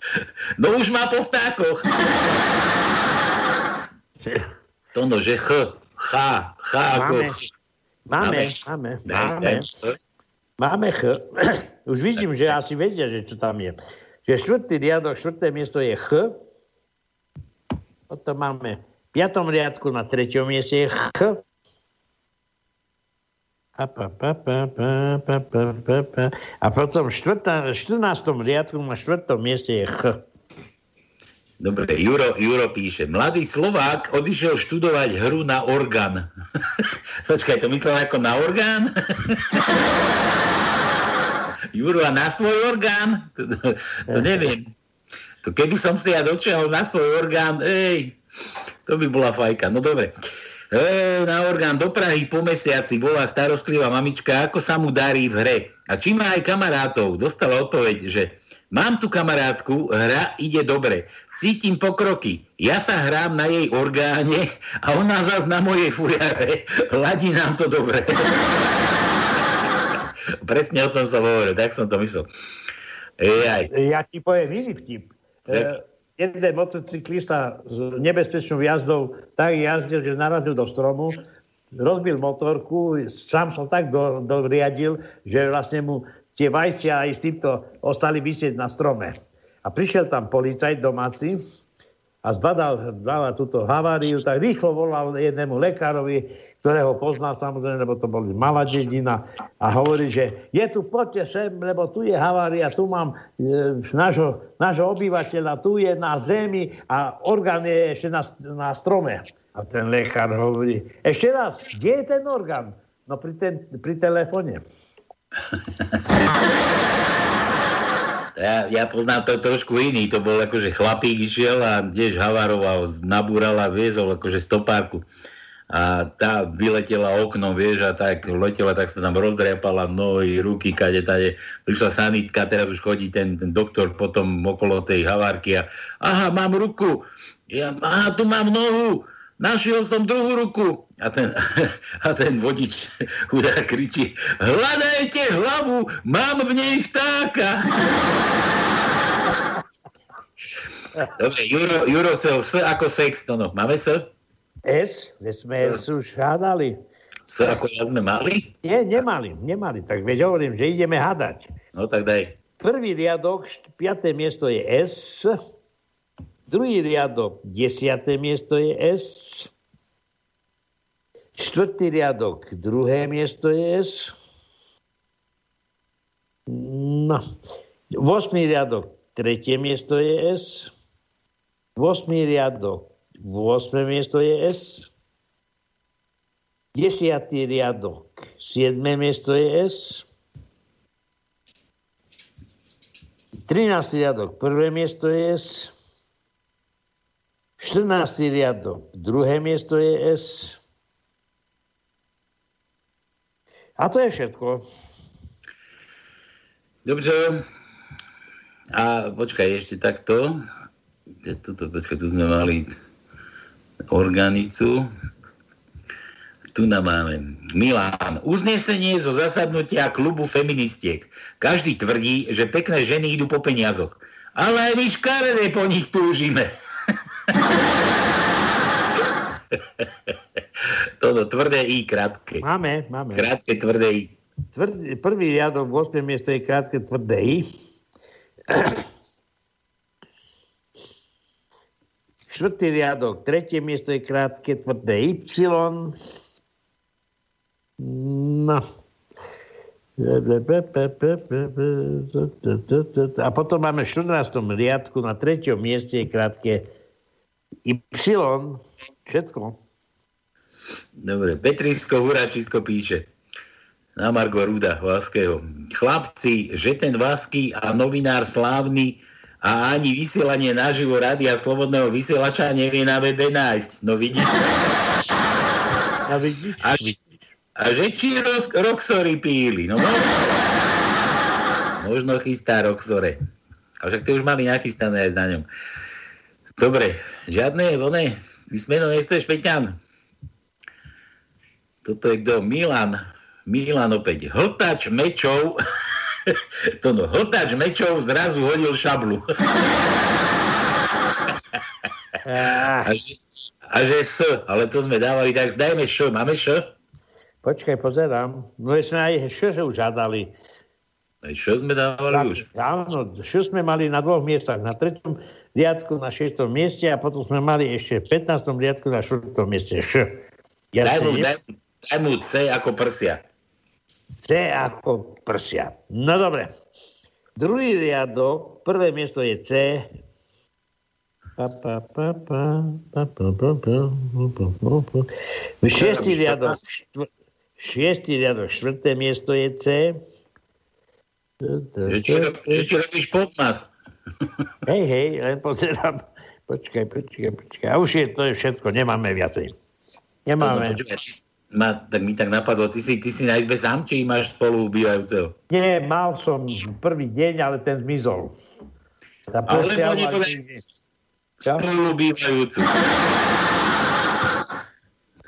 *laughs* no už má po vtákoch. *laughs* to no, že ch, ch, ch ako... Máme, máme, máme. Máme ch. *clears throat* Už vidím, že asi vedia, že čo tam je. Že štvrtý riadok, štvrté miesto je ch. Potom máme v piatom riadku na treťom mieste ch. A, pa, pa, pa, pa, pa, pa, pa, pa. a potom v 14. riadku na štvrtom mieste je ch. Dobre, Juro, Juro píše, mladý Slovák odišiel študovať hru na orgán. *laughs* Počkaj, to myslel ako na orgán? *laughs* Juro, a na svoj orgán? To, to neviem. To keby som si ja dočiahol na svoj orgán, ej, to by bola fajka. No dobre. E, na orgán do Prahy po mesiaci bola starostlivá mamička, ako sa mu darí v hre. A či má aj kamarátov, dostala odpoveď, že mám tu kamarátku, hra ide dobre, cítim pokroky, ja sa hrám na jej orgáne a ona zás na mojej furiare, ladí nám to dobre. *laughs* Presne o tom som hovoril, tak som to myslel. Ejaj. Ja ti poviem iný vtip. E, jeden motocyklista s nebezpečnou jazdou tak jazdil, že narazil do stromu, rozbil motorku, sám som tak do, doriadil, že vlastne mu tie vajcia aj s týmto ostali vysieť na strome. A prišiel tam policajt domáci a zbadal, zbadal túto haváriu, tak rýchlo volal jednému lekárovi, ktorého poznal samozrejme, lebo to boli malá dedina a hovorí, že je tu, poďte sem, lebo tu je havária, tu mám e, nášho, nášho obyvateľa, tu je na zemi a orgán je ešte na, na strome. A ten lekár hovorí, ešte raz, kde je ten orgán? No pri, ten, pri telefóne. *laughs* Ja, ja poznám to trošku iný. To bol akože chlapík išiel a tiež havaroval, nabúral a viezol akože stopárku a tá vyletela oknom, vieš, a tak letela, tak sa tam rozdrepala nohy, ruky, kade, tade. Prišla sanitka, teraz už chodí ten, ten doktor potom okolo tej havárky a aha, mám ruku, ja, aha, tu mám nohu, našiel som druhú ruku. A ten, *laughs* a ten vodič chudá kričí, hľadajte hlavu, mám v nej vtáka. *laughs* Dobre, Juro, Juro chcel ako sex, no, no. Máme S? S, kde sme S už hádali. S ako ja sme mali? Nie, nemali, nemali. Tak veď hovorím, že ideme hádať. No tak daj. Prvý riadok, piaté miesto je S. Druhý riadok, desiaté miesto je S. Štvrtý riadok, druhé miesto je S. No. Vosmý riadok, tretie miesto je S. Vosmý riadok, 8. miesto je S. 10. riadok, 7. miesto je S. 13. riadok, prvé miesto je S. 14. riadok, druhé miesto je S. A to je všetko. Dobře. A počkaj, ešte takto. Tuto, počkaj, tu sme mali organicu. Tu nám máme Milán. Uznesenie zo zasadnutia klubu feministiek. Každý tvrdí, že pekné ženy idú po peniazoch. Ale aj my škaredé po nich túžime. *laughs* Toto tvrdé I, krátke. Máme, máme. Krátke, tvrdé I. Tvrdý, prvý riadok, 8. miesto je krátke, tvrdé I. Štvrtý riadok, tretie miesto je krátke, tvrdé Y. No. A potom máme v 14. riadku na treťom mieste je krátke Y. Všetko. Dobre, Petrisko Huračisko píše na Margo Ruda Váského. Chlapci, že ten Vásky a novinár slávny a ani vysielanie naživo rádia Slobodného vysielača nevie na webe nájsť. No vidíš? A, vidíš? a, a že či roz, Roxory píli? No možno, možno chystá Roxore. A však to už mali nachystané aj na ňom. Dobre, žiadne vlne, vysmeno nechceš, Peťan? Toto je kto? Milan. Milan opäť. Hltač mečov, *laughs* to no, hltač mečov zrazu hodil šablu. a, že, a že S, ale to sme dávali, tak dajme Š. Máme Š? Počkaj, pozerám. No sme aj Š už hádali. Aj Š sme dávali už. Áno, Š sme mali na dvoch miestach. Na treťom riadku na šiestom mieste a potom sme mali ešte v 15. riadku na štvrtom mieste Š. Ja Daj mu, daj, daj mu C ako prsia. C ako prsia. No dobre. Druhý riadok, prvé miesto je C. Šiestý riadok, štvr- šiestý riadok, štvrté miesto je C. Čo robíš pod nás? Hej, hej, len pozerám. Počkaj, počkaj, počkaj. A už je to je všetko, nemáme viacej. Nemáme. No, no, ma, tak mi tak napadlo, ty si, ty si na izbe sám, či máš spolu ubývajúceho? Nie, mal som prvý deň, ale ten zmizol. Tá Alebo nepovedaj spolu ubývajúcu.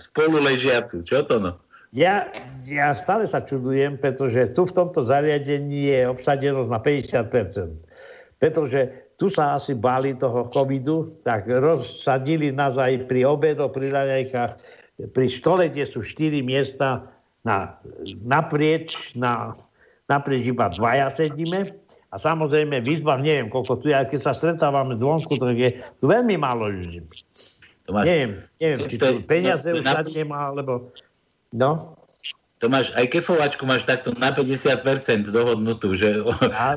Spolu ležiacu, čo to no? Ja, ja stále sa čudujem, pretože tu v tomto zariadení je obsadenosť na 50%. Pretože tu sa asi báli toho covidu, tak rozsadili nás aj pri obedoch, pri raňajkách, pri štole, kde sú 4 miesta na, naprieč, na, naprieč iba dvaja sedíme. A samozrejme v izbách neviem, koľko tu je, a keď sa stretávame zvonku, tak je tu veľmi málo ľudí. Tomáš, neviem, neviem, či to peniaze je už na- nemá, alebo... No, To máš, aj kefovačku máš takto na 50% dohodnutú, že,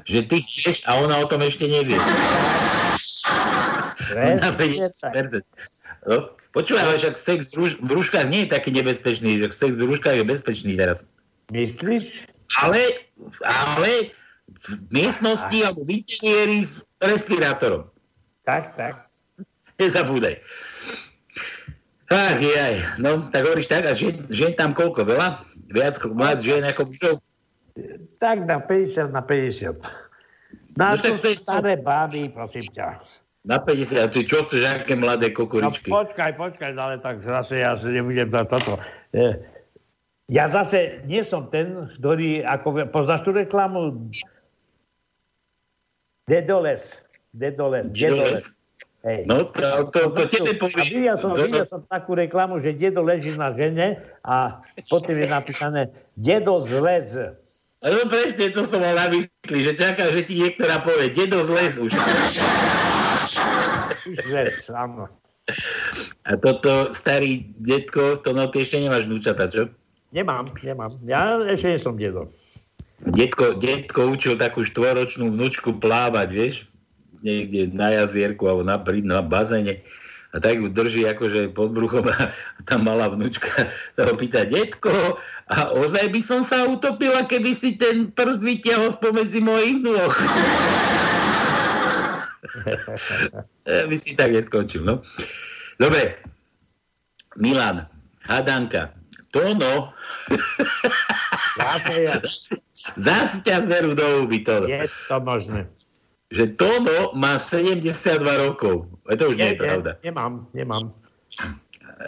že ty chceš a ona o tom ešte nevie. na 50%. No, počúvaj, ale však sex v, rúš- v rúškach nie je taký nebezpečný, že sex v rúškach je bezpečný teraz. Myslíš? Ale, ale v miestnosti alebo v interiéri s respirátorom. Tak, tak. Nezabúdaj. Ach, jaj. No, tak hovoríš tak, a žien, žien tam koľko? Veľa? Viac viac žien ako mužov? Tak na 50 na 50. Na No to staré báby, prosím ťa. Na 50, a ty čo to, že aké mladé No kukuričky? počkaj, počkaj, ale tak zase ja si nebudem dať toto. E, Ja zase nie som ten, ktorý, ako poznáš tú reklamu? Dedoles. Dedoles. Dedoles. Hej. No, to, to, to tebe A poviem. videl som, To- videl som takú reklamu, že dedo leží na žene a potom je napísané dedo zlez. No presne, to som mal na mysli, že čaká, že ti niektorá povie, dedo zles už. Zlez, áno. A toto, starý detko, to no, ty ešte nemáš vnúčata, čo? Nemám, nemám. Ja ešte nie som dedo. Detko, detko učil takú štvoročnú vnúčku plávať, vieš? Niekde na jazierku alebo na, na bazéne. A tak ju drží akože pod bruchom a tam malá vnúčka sa ho pýta, detko, a ozaj by som sa utopila, keby si ten prst vytiahol spomedzi mojich nôh. Ja by si tak neskončil, no. Dobre. Milan, hadanka. Tono. Zase ťa zberú do huby, Tono. Je to možné. Že Tono má 72 rokov. A to už nie, je pravda. Nemám, nemám.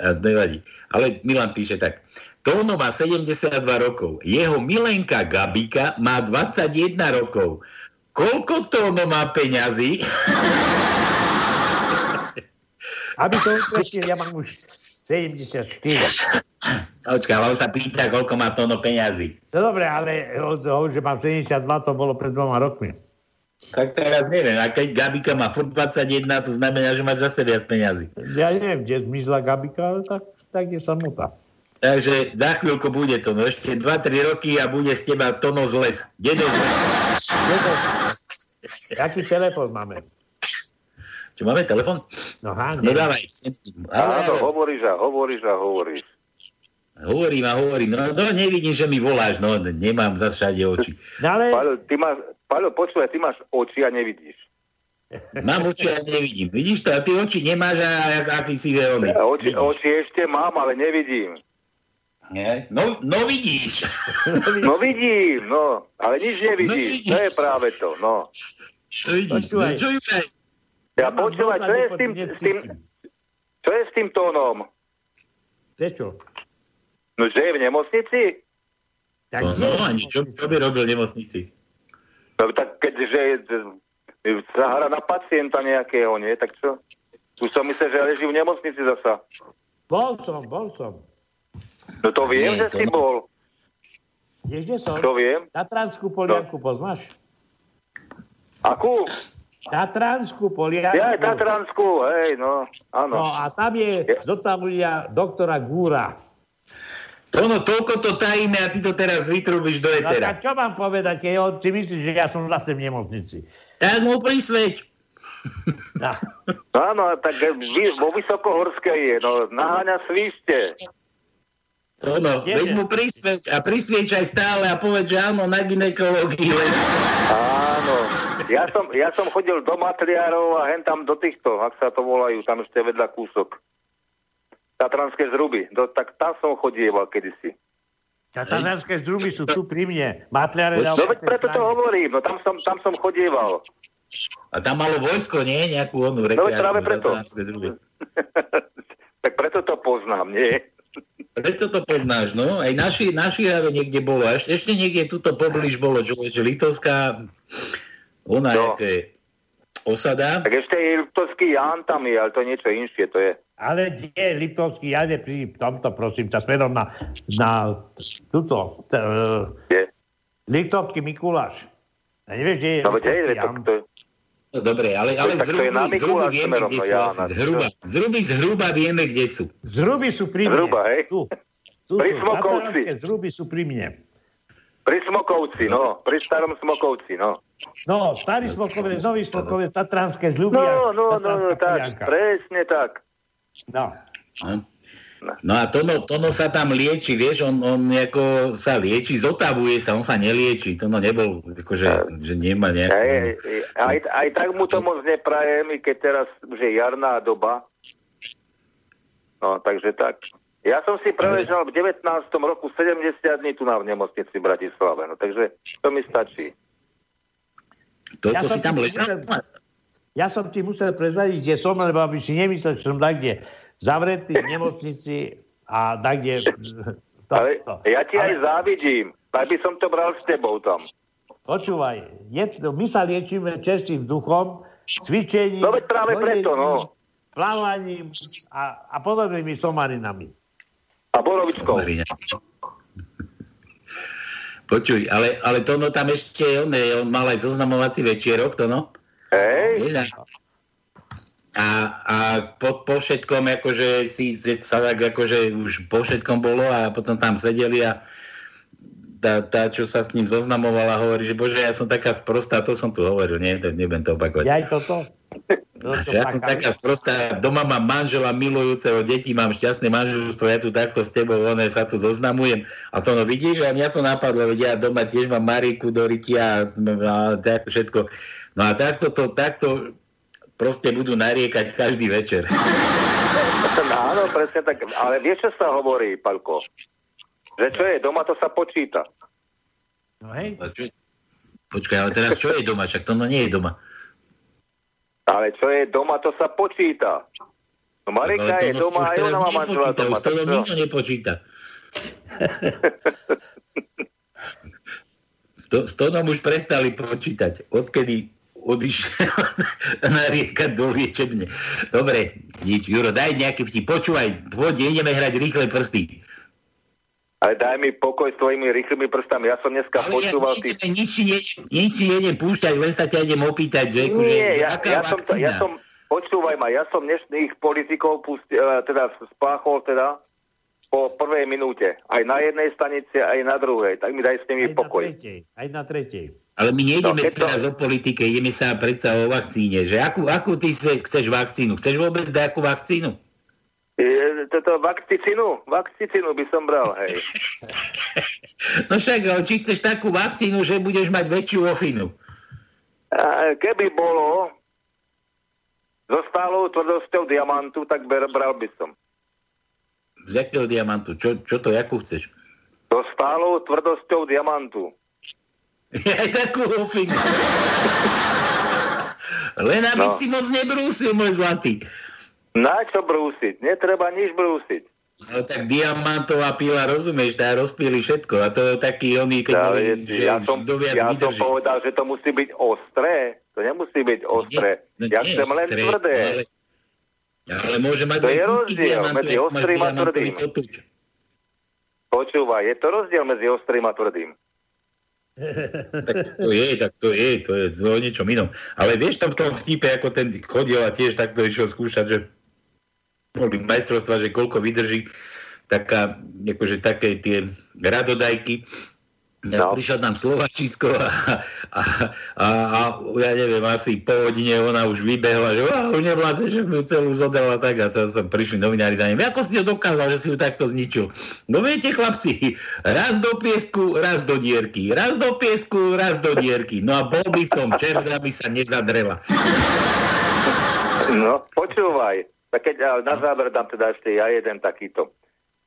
A nevadí. Ale Milan píše tak. Tóno má 72 rokov. Jeho milenka Gabika má 21 rokov. Koľko Tóno má peňazí? Aby to upresnil, ja mám už 74. Očka, ale on sa pýta, koľko má Tóno peňazí. No dobre, ale toho, že mám 72, to bolo pred dvoma rokmi. Tak teraz neviem. A keď Gabika má furt 21, to znamená, že máš zase viac peňazí. Ja neviem, kde zmizla Gabika, ale tak, tak je samota. Takže za chvíľku bude to, no ešte 2-3 roky a bude z teba Tono zles. Dedo zles. Aký telefon máme? Čo máme telefon? No há, No dávaj. Áno, hovoríš a hovoríš a hovoríš. Hovorím a hovorím, no, no nevidím, že mi voláš, no nemám zase všade oči. No, ale... Paľo, ty máš, Paľo, počúvaj, ty máš oči a nevidíš. Mám oči a nevidím. Vidíš to? A ty oči nemáš a aký si veľmi. Ja, oči, oči ešte mám, ale nevidím. Nie? No, no vidíš. No vidím, no, ale nič No nevidíš. vidíš. To je práve to, no. Čo vidíš? No, čo Juraj? Ja počúvaj, čo je s tým, s tým, čo je s tým tónom? Prečo? No, že je v nemocnici? Tak No, no ani čo, čo by robil v nemocnici? No, tak keďže sa hra na pacienta nejakého, nie? Tak čo? Už som myslel, že leží v nemocnici zasa. Bol som, bol som. No to viem, Nie, že to si no. bol. Vieš, kde som? To viem. Tatranskú polianku poznáš? Akú? Tatranskú polianku. Ja aj Tatransku, hej, no, áno. No a tam je zotavlia doktora Gúra. Ono, toľko to tajíme a ty to teraz vytrubíš do No etera. tak čo mám povedať, keď on si myslí, že ja som zase v nemocnici. Tak mu prisveď. No. Áno, tak vo Vysokohorskej je, no, naháňa svište. Ono, veď mu prisveď a prisviečaj stále a povedz, že áno, na ginekológii. Áno. Ja som, ja som chodil do Matriárov a hen tam do týchto, ak sa to volajú, tam ešte vedľa kúsok. Tatranské zruby. Do, tak tam som chodieval kedysi. Tatranské zdruby sú tu pri mne. Matliare No veď preto to hovorím, no tam som, tam som chodieval. A tam malo vojsko, nie? Nejakú onú No veď rekreačnú práve preto. zruby. *laughs* Tak preto to poznám, nie? Preto to poznáš, no. Aj naši, naši have niekde bolo. Ešte, ešte niekde tuto poblíž bolo, čo, že Litovská, ona No. no. jaké osada. Tak ešte je Liptovský Ján tam je, ale to je niečo inšie, to je. Ale kde je Liptovský Jane pri tomto, prosím ťa, smerom na, na tuto. T, Je. Liptovský Mikuláš. A nevieš, kde je No Liptovský to, Jan? to, No, dobre, ale, ale Tak to je zhruby, na zhruby vieme, kde no sú. Jána. Zhruba, zhruby, zhruba vieme, kde sú. Zruby sú pri mne. Zhruba, hej? Tu. Tu Pri sú. Smokovci. Zruby sú pri mne. pri Smokovci, no. Pri starom Smokovci, no. No, starý Smokovec, nový Smokovec, Tatranské zľuby No, no, no, no, tak, presne tak. No. No a Tono, Tono sa tam lieči, vieš, on, on nejako sa lieči, zotavuje sa, on sa nelieči. Tono nebol, akože, že nemá nejakú... Hej, aj, aj tak mu to moc neprajem, i keď teraz je jarná doba. No, takže tak. Ja som si preležal v 19. roku 70 dní tu na v nemocnici v Bratislave, no takže to mi stačí. Toľko si som tam ležal? Ja som ti musel prezradiť, kde som, lebo aby si nemyslel, že som tak kde zavretý v nemocnici a tak kde... *laughs* To, Ale ja ti aj závidím, tak by som to bral s tebou tam. Počúvaj, je, my sa liečíme čerstvým duchom, cvičením, No veď práve preto, no. plávaním a, a podobnými somarinami. A borovičkou. Počuj, ale, ale Tono tam ešte, on, je, on mal aj zoznamovací večierok, Tono. Hej. A- A, a po, po všetkom, akože si sa tak, akože už po všetkom bolo a potom tam sedeli a tá, tá, čo sa s ním zoznamovala, hovorí, že bože, ja som taká sprostá, to som tu hovoril, nie, to nebudem to opakovať. Ja aj toto? No, to Ja som taká- sprostá, doma mám manžela milujúceho, deti mám šťastné manželstvo, ja tu takto s tebou, one sa tu zoznamujem. A to no vidíš, a mňa to napadlo, veď ja doma tiež mám Mariku do rytia a, a tak všetko. No a takto to, takto proste budú nariekať každý večer. *laughs* No, áno, presne tak. Ale vieš, čo sa hovorí, Palko? Že čo je, doma to sa počíta. No hej. Počkaj, ale teraz čo je doma? Však to no nie je doma. Ale čo je doma, to sa počíta. No Marika Ale je no doma, aj ona má manžela doma. Už to nikto nepočíta. *laughs* S, to, s Tonom už prestali počítať. Odkedy odišiel *laughs* nariekať do liečebne. Dobre, nič. Juro, daj nejaký vtip. Počúvaj, poď, ideme hrať rýchle prsty. Ale daj mi pokoj s tvojimi rýchlymi prstami. Ja som dneska Ale ja počúval nič, ty... nič, nič, nič idem púšťať, len sa ťa idem opýtať, že, akože, Nie, že ja, aká ja, som, vakcína? ja som, počúvaj ma, ja som dnešných politikov pustil, eh, teda spáchol teda po prvej minúte. Aj na jednej stanici, aj na druhej. Tak mi daj s nimi Aj na pokoj. tretej. Aj na tretej. Ale my nejdeme No, keď to- teraz o politike, ideme sa predsa o vakcíne. Že akú, akú ty chceš vakcínu? Chceš vôbec nejakú vakcínu? E, Toto vakcínu, vakcínu by som bral, hej. *laughs* No však, ale či chceš takú vakcínu, že budeš mať väčšiu ofinu? A Keby bolo so stálou tvrdosťou diamantu, tak ber, bral by som. Z jakého diamantu? Čo, čo to, jakú chceš? So stálou tvrdosťou diamantu. *laughs* Aj takú ofinu. Len aby No. si moc nebrúsil, môj zlatý. Na čo brúsiť? Netreba nič brúsiť. No tak diamantová pila, rozumieš, tá rozpíli všetko. A to je taký oný, keď Ale boli, je- ja som, ja som povedal, že to musí byť ostré. To nemusí byť ostré. No ja chcem len ostré, tvrdé. Ale, ale môže mať To len je rozdiel medzi ostrým a tvrdým. Počúvaj, je to rozdiel medzi ostrým a tvrdým. Tak to je, tak to je, to je o niečom inom. Ale vieš tam v tom vtipe, ako ten chodil a tiež takto išiel skúšať, že boli majstrovstva, že koľko vydrží taká, akože také tie radodajky. No. Prišiel tam Slovačisko a, a, a, a, ja neviem, asi po hodine ona už vybehla, že "Á, už nevládze, že mu celú zodala tak a to som prišli novinári za ním. Ako si ho dokázal, že si ju takto zničil? No viete, chlapci, raz do piesku, raz do dierky, raz do piesku, raz do dierky. No a bol by v tom čert, aby sa nezadrela. No, počúvaj. Tak keď na záver dám teda ešte ja jeden takýto.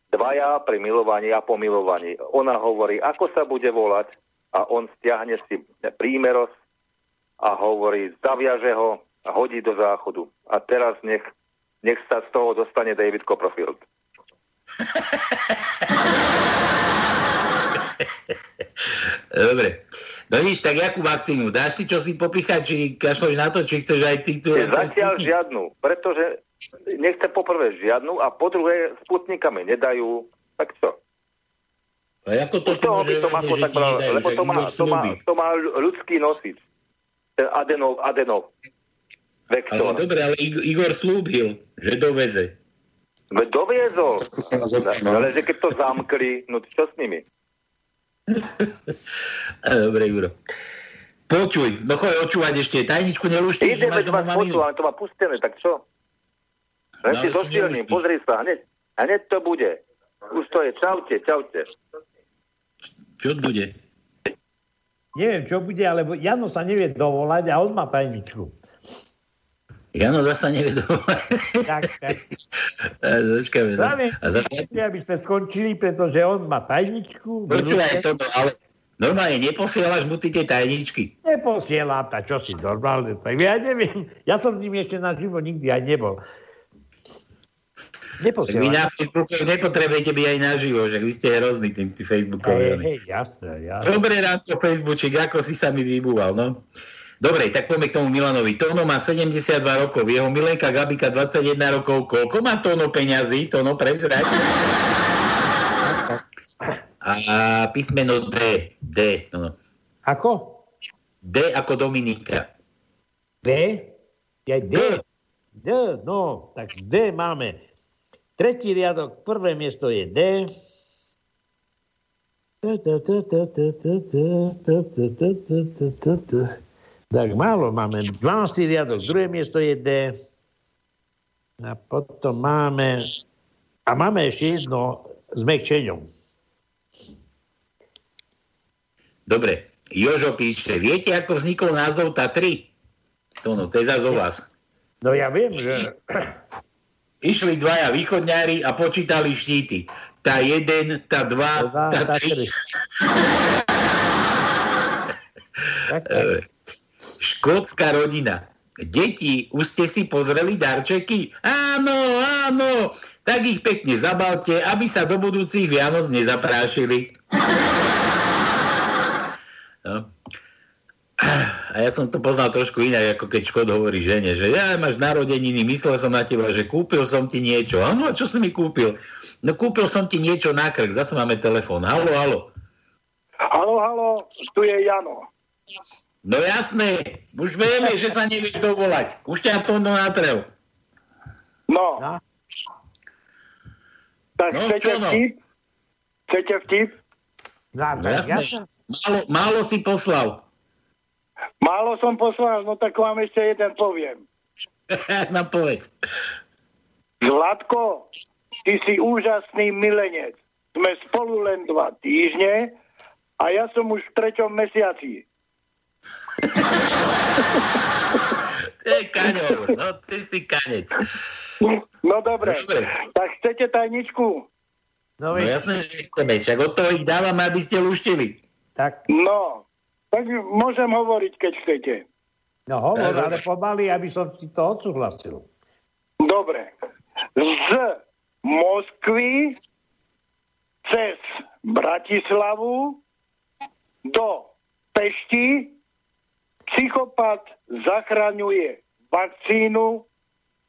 Dvaja pri milovaní a pomilovaní. Ona hovorí, ako sa bude volať a on stiahne si prímeros a hovorí, zaviaže ho a hodí do záchodu. A teraz nech, nech sa z toho dostane David Copperfield. *laughs* Dobre. No nič, tak jakú vakcínu? Dáš si čo si popichať, či kašloš na to, či chceš aj ty tu... Zatiaľ žiadnu, pretože nechce poprvé žiadnu a po druhé Sputnika mi nedajú. Tak čo? A ako to toho by som ako tak bral, lebo to má, to, má, to má ľudský nosič. Ten adenov, adenov. Ale Vektor. dobre, ale Ig- Igor slúbil, že doveze. Veď doviezol. Ale že keď to zamkli, no čo s nimi? *laughs* Dobre, Juro. Počuj, no choď očúvať ešte. Tajničku nelúšti, doma spotu, maminu. ale to má pustené, tak čo? Len No, si zosilním, nemusíš. pozri sa, hneď, hneď to bude. Už to je, čaute, čaute. Čo bude? Neviem, čo bude, ale Jano sa nevie dovolať a on má tajničku. Jano zasa nevie dovolať. Tak, tak. *laughs* Zas- Práve, A zasa... aby sme skončili, pretože on má tajničku. Počúvaj toto, ale normálne neposielaš mu ty tie tajničky. Neposielam, a čo si normálne. Tak ja neviem, ja som s ním ešte naživo nikdy aj nebol. Tak vy na Facebooku nepotrebujete byť aj naživo, že vy ste hrozný tým tí Hej, Facebookovi. hej, jasné, jasné. Dobre rád to Facebookček, ako si sa mi vybúval, no. Dobre, tak poďme k tomu Milanovi. Tono má 72 rokov, jeho milenka Gabika 21 rokov. Koľko má Tono peňazí? Tono, prezrať. A písmeno D. D. No. Ako? D ako Dominika. D? Ja D. D, no, tak D máme. Tretí riadok, prvé miesto je D. Tak málo máme. 12. riadok, druhé miesto je D. A potom máme... A máme ešte jedno s mekčeňom. Dobre, Jožo píše, viete, ako vznikol názov Tatry? Tono, to je zase o vás. No ja viem, že... Išli dvaja východňári a počítali štíty. Tá jeden, tá dva, Dva, tá tá tri. tri. *laughs* Tak, tak. Škótska rodina. Deti, už ste si pozreli darčeky? Áno, áno. Tak ich pekne zabalte, aby sa do budúcich Vianoc nezaprášili. *laughs* No. *clears throat* A ja som to poznal trošku inak, ako keď Škod hovorí žene, že ja máš narodeniny, myslel som na teba, že kúpil som ti niečo. Áno, a čo si mi kúpil? No kúpil som ti niečo na krk, zase máme telefón. Halo, halo. Halo, halo, tu je Jano. No jasné, už vieme, že sa nevieš dovolať. Už ťa to natrel. No. Tak No, chcete čo no? vtip? Chcete vtip? No, No jasné, málo, málo si poslal. Málo som poslal, no tak vám ešte jeden poviem. *laughs* Na povedz. Zlatko, ty si úžasný milenec. Sme spolu len dva týždne a ja som už v treťom mesiaci. *laughs* To je kaňor, no ty si kanec. No dobre, Dobre. tak chcete tajničku? No, No jasné, že chceme, však od toho ich dávame, aby ste luštili. Tak, No, tak môžem hovoriť, keď chcete. no hovor, ale pomaly, aby som si to odsúhlasil. Dobre. Z Moskvy cez Bratislavu do Pešti psychopat zachraňuje vakcínu.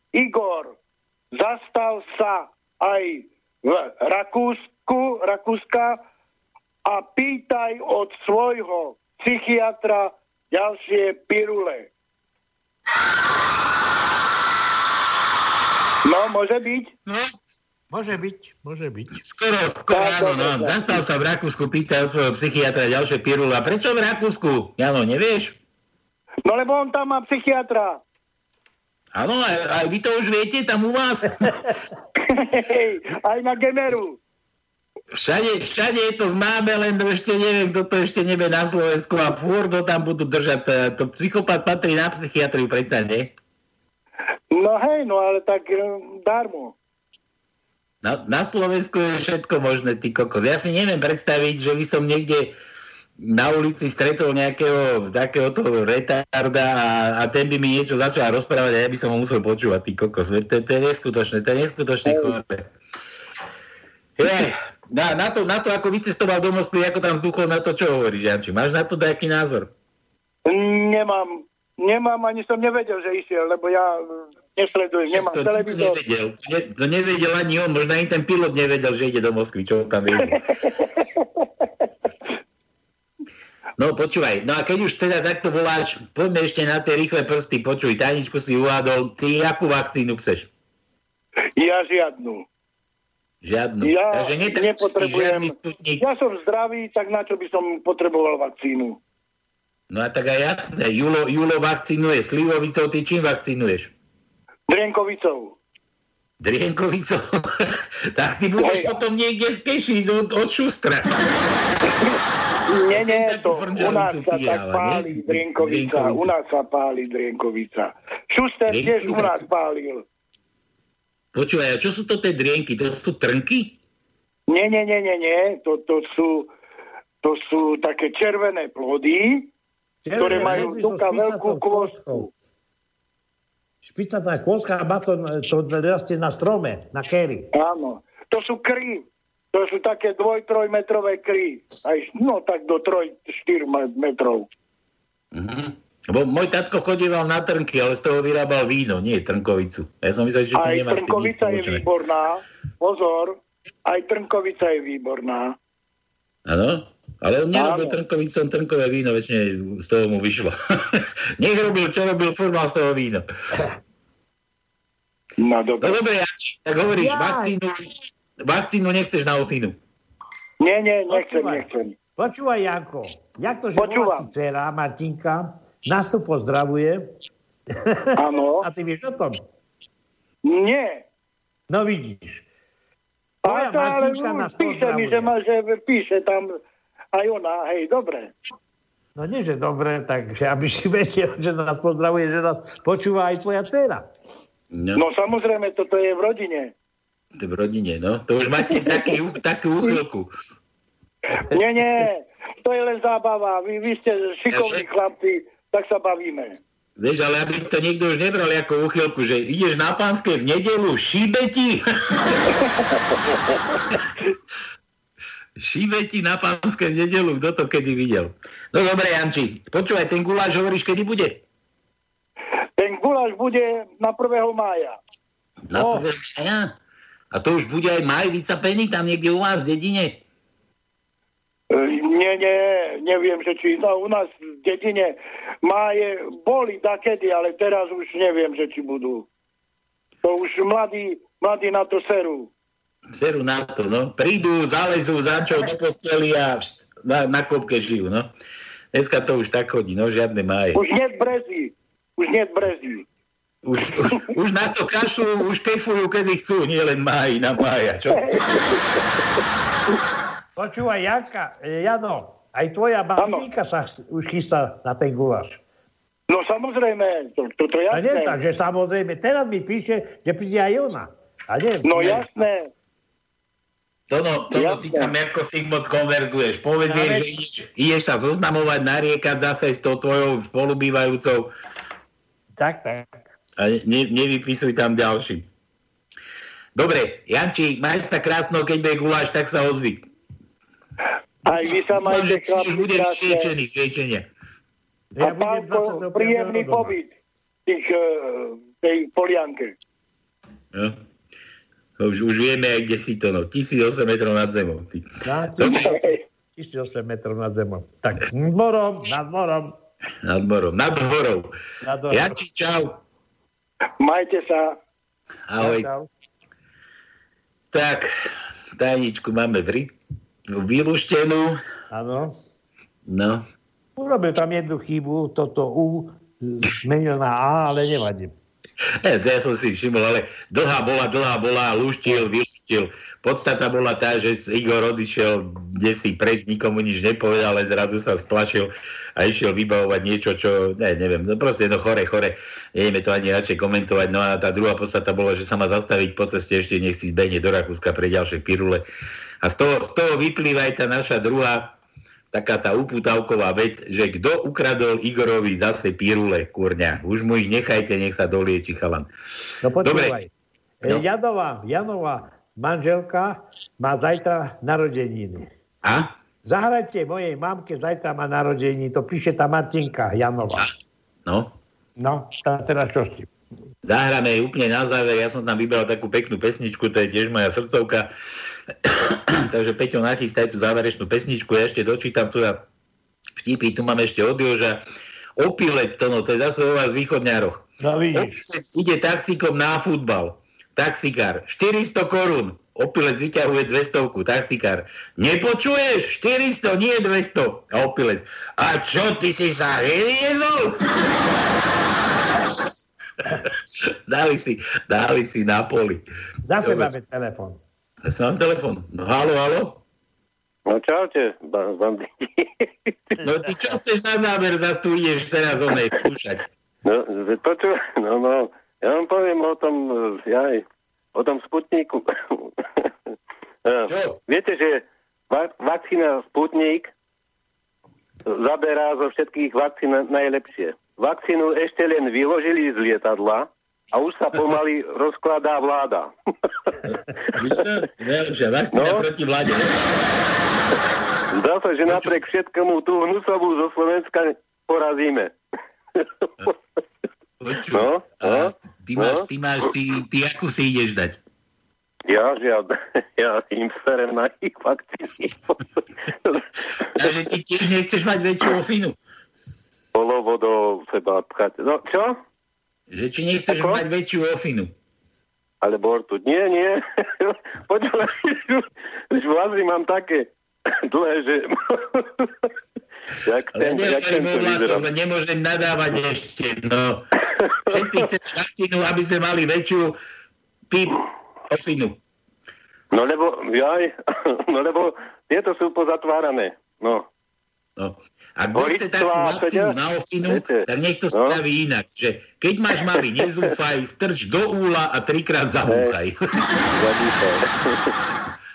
Igor zastal sa aj v Rakúsku, Rakúska a pýtaj od svojho psychiatra ďalšie pirule. No, môže byť? No, môže byť, môže byť. Skoro, skoro, áno, no. Zastal sa v Rakúsku, pýtal svojho psychiatra ďalšie pirule. A prečo v Rakúsku? Jano, nevieš? No lebo on tam má psychiatra. Áno, aj, aj vy to už viete tam u vás? *laughs* Aj na Gemeru. Všade, všade je to známe, len ešte neviem, kto to ešte nebe na Slovensku a furt to tam budú držať. To, psychopat patrí na psychiatriu, predsa nie? No hej, no ale tak eh, darmo. Na, na Slovensku je všetko možné, ty kokos. Ja si neviem predstaviť, že by som niekde na ulici stretol nejakého takého toho retarda a, a ten by mi niečo začal rozprávať a ja by som ho musel počúvať, ty kokos. To, to, je neskutočné, to je neskutočné chore. Je, na, na, to, na to, ako vycestoval do Moskvy, ako tam vzduchol, na to čo hovoríš, Janči? Máš na to nejaký názor? Nemám, nemám, ani som nevedel, že išiel, lebo ja eh, nesledujem, nemám to, televízor. Nevedel, ne, to nevedel ani on, možno ani ten pilot nevedel, že ide do Moskvy, čo on tam vedel. *laughs* No počúvaj, no a keď už teda takto voláš, poďme ešte na tie rýchle prsty, počuj, tajničku si uvádol, ty akú vakcínu chceš? Ja žiadnu. Žiadnu. Ja Takže nepotrebujem. Ja som zdravý, tak na čo by som potreboval vakcínu? No a tak aj jasné, Julo, Julo vakcinuje slivovicou, ty čím vakcinuješ? Drienkovicou. Drienkovicou? *laughs* tak ty budeš Hej. potom niekde v keši od, od šustra. Nie, nie, to u nás sa pije, tak páli? Drienkovica. U nás sa páli Drienkovica. Šuster tiež u nás pálil. Počúvaj, a čo sú to tie drienky? To sú trnky? Nie, nie, nie, nie, nie. To, to, sú, to sú také červené plody, ktoré majú tuka veľkú kôstku. Špicatá kôska má to, to rastie na strome, na kery. Áno. To sú kry. To sú také dvoj, trojmetrové kry. Aj, no tak do troj, štyr me- metrov. Mhm. Lebo môj tatko chodieval na trnky, ale z toho vyrábal víno, nie trnkovicu. Ja som myslel, že to Aj nemá trnkovica je výborná. Pozor, aj trnkovica je výborná. Áno? Ale on nerobil trnkovicu, on trnkové víno, väčšine z toho mu vyšlo. *laughs* Nech robil, čo robil, furt z toho víno. No No dobre. dobre, Janči, tak hovoríš, vakcínu, vakcínu nechceš na ofínu. Nie, nie, nechcem, Počúvaj. nechcem. Počúvaj, Janko, jak to, že Počúvam. ti dcera Martinka, nás tu pozdravuje. Áno. *laughs* A ty vieš o tom? Nie. No vidíš. Tvoja to, ale Martinka nás píše mi, že, ma, že píše tam aj ona, hej, dobre. No nie, že dobre, takže aby si *laughs* vedel, že nás pozdravuje, že nás počúva aj tvoja dcera. No, No samozrejme, toto je v rodine. to v rodine, no. To už máte *laughs* taký, takú úchylku. Nie, nie, to je len zábava. Vy, vy ste šikovní chlapci, tak sa bavíme. Vieš, ale aby to niekto už nebral ako úchylku, že ideš na pánske v nedelu, šíbe ti. *laughs* šíbe ti na pánske v nedelu, kto to kedy videl. No dobre, Janči, počúvaj, ten guláš hovoríš, kedy bude? Ten guláš bude na 1. mája. Na No. oh. ja. A to už bude aj maj vycapený tam niekde u vás v dedine? Nie, nie, neviem, že či no, u nás v dedine máje boli takedy, ale teraz už neviem, že či budú. To už mladí, mladí na to serú. Seru na to, no. Prídu, zalezú zančou do posteli a na, na kopke žijú, no. Dneska to už tak chodí, no, žiadne máje. Už nie brezí. Už nie brezí. Už, už, už na to kašľú, už kefujú, kedy chcú, nie len máji na mája, čo? *laughs* Počúvaj, Janka, e, Jano, aj tvoja Martinka sa už chystá na ten guláš. No samozrejme, to, to, to A nie jasné. tak, že samozrejme, teraz mi píše, že príde aj ona. A nie, No nie. jasné. Tono, tono ty tam ako si moc konverzuješ. Povedz jej, že ideš, ideš sa zoznamovať, nariekať zase s tou tvojou spolubývajúcou Tak, tak. a ne, nevypisuj tam ďalším. Dobre, Janči, maj sa krásno, keď bude guláš, tak sa ozvi. Aj vy sa majte krásne. liečenia. A pánko, príjemný pobyt v tých, eh, tej polianke. No. Už, už vieme kde si to, no. 1008 metrov nad zemou. Ty. Na 1008 metrov nad zemou. Tak, nad morom, nad morom. Nad morom, nad horou. Nad horou. Janči, čau. Majte sa. Ahoj. Čau. Tak, tajničku máme vry, vylúštenú. Áno. No, Urobil tam jednu chybu, toto U zmenil na A, ale nevadí. E, to ja som si všimol, ale dlhá bola, dlhá bola, lúštil, vylúštil. Podstata bola tá, že Igor odišiel kde si preč, nikomu nič nepovedal, ale zrazu sa splašil a išiel vybavovať niečo, čo, ne, neviem, no proste no chore, chore. Nevieme to ani radšej komentovať. No a tá druhá podstata bola, že sa má zastaviť po ceste, ešte nech si zbehne do Rakúska pre ďalšie pirule. A z toho, z toho vyplýva aj tá naša druhá taká tá uputavková vec, že kto ukradol Igorovi zase pirule, kurňa. Už mu ich nechajte, nech sa dolieči chalan. No počúvaj. No. No. Janová, Janová manželka má zajtra narodeniny. A? Zahrajte mojej mamke, zajtra má narodeniny. To píše tá Martinka Janová. No, No, tá teraz čo s tým? zahráme úplne na záver. Ja som tam vybral takú peknú pesničku, to je tiež moja srdcovka. *coughs* Takže Peťo, nachystaj tú záverečnú pesničku. Ja ešte dočítam tu a vtipy. Tu máme ešte od Joža. Opilec, to, no, to je zase o vás východňároch. No ide taxíkom na futbal. Taxikár, 400 korún. Opilec vyťahuje 200, taxikár. Nepočuješ? 400, nie 200. A opilec. A čo, ty si sa vyviezol? *laughs* dali si, dali si na poli. Zase Dobre. máme telefon. Mám telefon. No halo, halo? No čaute, ba- banditi. No ty čo chceš na záver, zase tu ideš teraz onej skúšať. No, počuj, no, no, ja vám poviem o tom, eh, jaj, o tom Sputniku. Čo? Viete, že va- vakcína Sputnik zaberá zo všetkých vakcín na- najlepšie. Vakcínu ešte len vyložili z lietadla a už sa pomaly rozkladá vláda. To? Najlepšia vakcína No. proti vláde. Zdá sa, že napriek všetkému tú hnusovú zo Slovenska porazíme. *laughs* Počuj, No, no, ty máš, no. ty máš, ty, ty akú si ideš dať? Ja žiadne, ja *laughs* im serem na ich vakcíny. *laughs* Takže ty tiež nechceš mať väčšiu ofinu. Polovo do seba pchať. No čo? Že či nechceš Ako? mať väčšiu ofinu. Alebo ortu. Nie, nie. *laughs* Počúvaj, už vlasy mám také dlhé, že... *laughs* jak Ale ten, jak ten, no nemôžem nadávať ešte. No. Všetci chceš vakcínu, aby sme mali väčšiu pip ofinu. No lebo, jaj, *laughs* no lebo tieto sú pozatvárané. No. No. A kto chce takú vakcínu na ofinu, tak nech to spraví inak. Že keď máš malý, nezúfaj, strč do úla a trikrát zabúchaj. *laughs*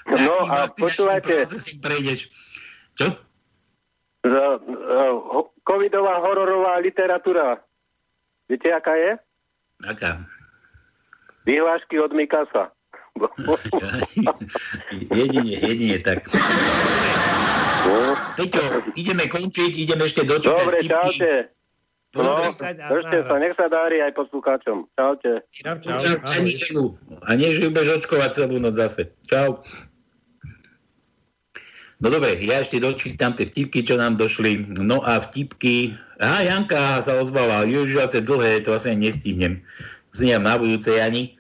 No a počúvajte. Čo? covidová hororová literatúra. Viete, aká je? Aká? Vyhlášky od Mikasa. *laughs* *laughs* Jedine, jedine tak. Peťo, ideme končiť, ideme ešte dočítať Dobre, čaute. No, držte sa, nech sa darí aj poslucháčom. Čaute. Čau, Čaničku. A nie, že ju budeš očkovať celú noc zase. Čau. No dobre, ja ešte dočítam tie vtipky, čo nám došli. No a vtipky... Aha, Janka sa ozvala. Už to je dlhé, to asi ani nestihnem. Zniam na budúce, Jani.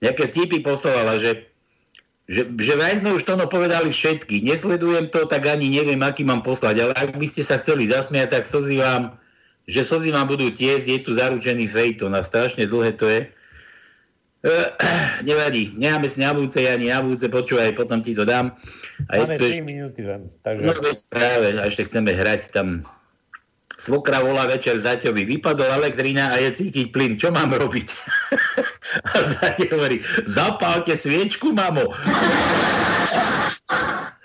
Nejaké vtipy poslala, že že, že vraj sme už to no povedali všetky. Nesledujem to, tak ani neviem, aký mám poslať. Ale ak by ste sa chceli zasmiať, tak slzy vám, že slzy vám budú tiesť, je tu zaručený fejton a strašne dlhé to je. E, *clears throat* nevadí, necháme si na budúce, ani na budúce počúvaj, potom ti to dám. A Máme je tu 3 ešte, minúty len. Takže... no práve, a ešte chceme hrať tam Svokra volá večer Zaťovi, vypadol elektrina a je cítiť plyn, čo mám robiť? *laughs* *laughs* a Zaťo hovorí, zapálte sviečku, mamo.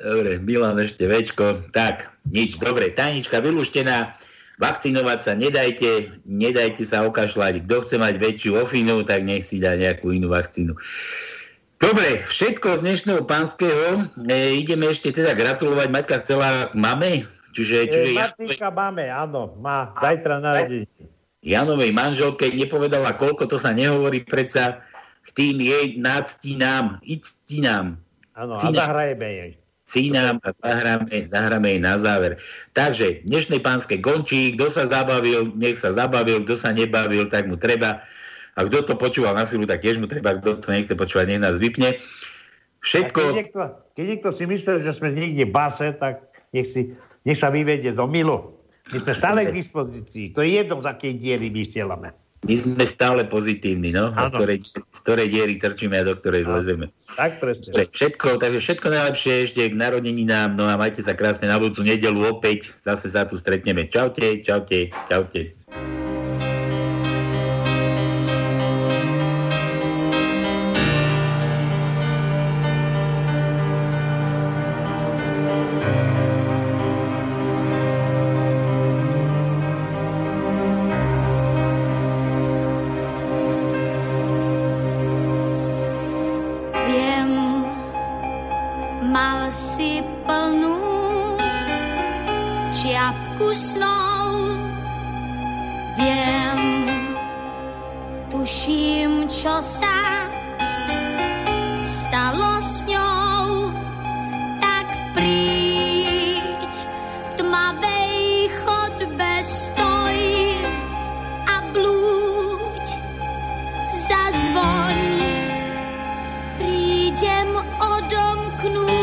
Dobre, Milan ešte večko. Tak, nič, dobre, tajnička vylúštená. Vakcinovať sa nedajte, nedajte sa okašľať. Kto chce mať väčšiu ofinu, tak nech si dá nejakú inú vakcínu. Dobre, všetko z dnešného pánskeho. E, ideme ešte teda gratulovať. Maťka chcela k mame? Čiže, čiže E, ja, máme, áno, má zajtra narodení. Janovej manželke nepovedala, koľko to sa nehovorí predsa k tým jej náctinám, ictinám. Áno, a zahrajeme jej. Cínam a zahráme, zahráme jej na záver. Takže, dnešnej pánske končí, kto sa zabavil, nech sa zabavil, kto sa nebavil, tak mu treba. A kto to počúval na silu, tak tiež mu treba, kto to nechce počúvať, nech nás vypne. Keď Všetko, niekto, keď niekto si myslel, že sme niekde v base, tak nech, si, nech sa vyvedie z omilu. My sme stále k dispozícii. To je jedno, z akej diery vysielame. my sme stále pozitívni, no? A z ktorej, z ktorej diery trčíme a do ktorej zlezeme. Tak presne. Všetko, takže všetko najlepšie ešte k narodeninám, no a majte sa krásne na budúcu nedelu opäť, zase sa tu stretneme. Čaute, čaute, čaute. Prídem odomknúť.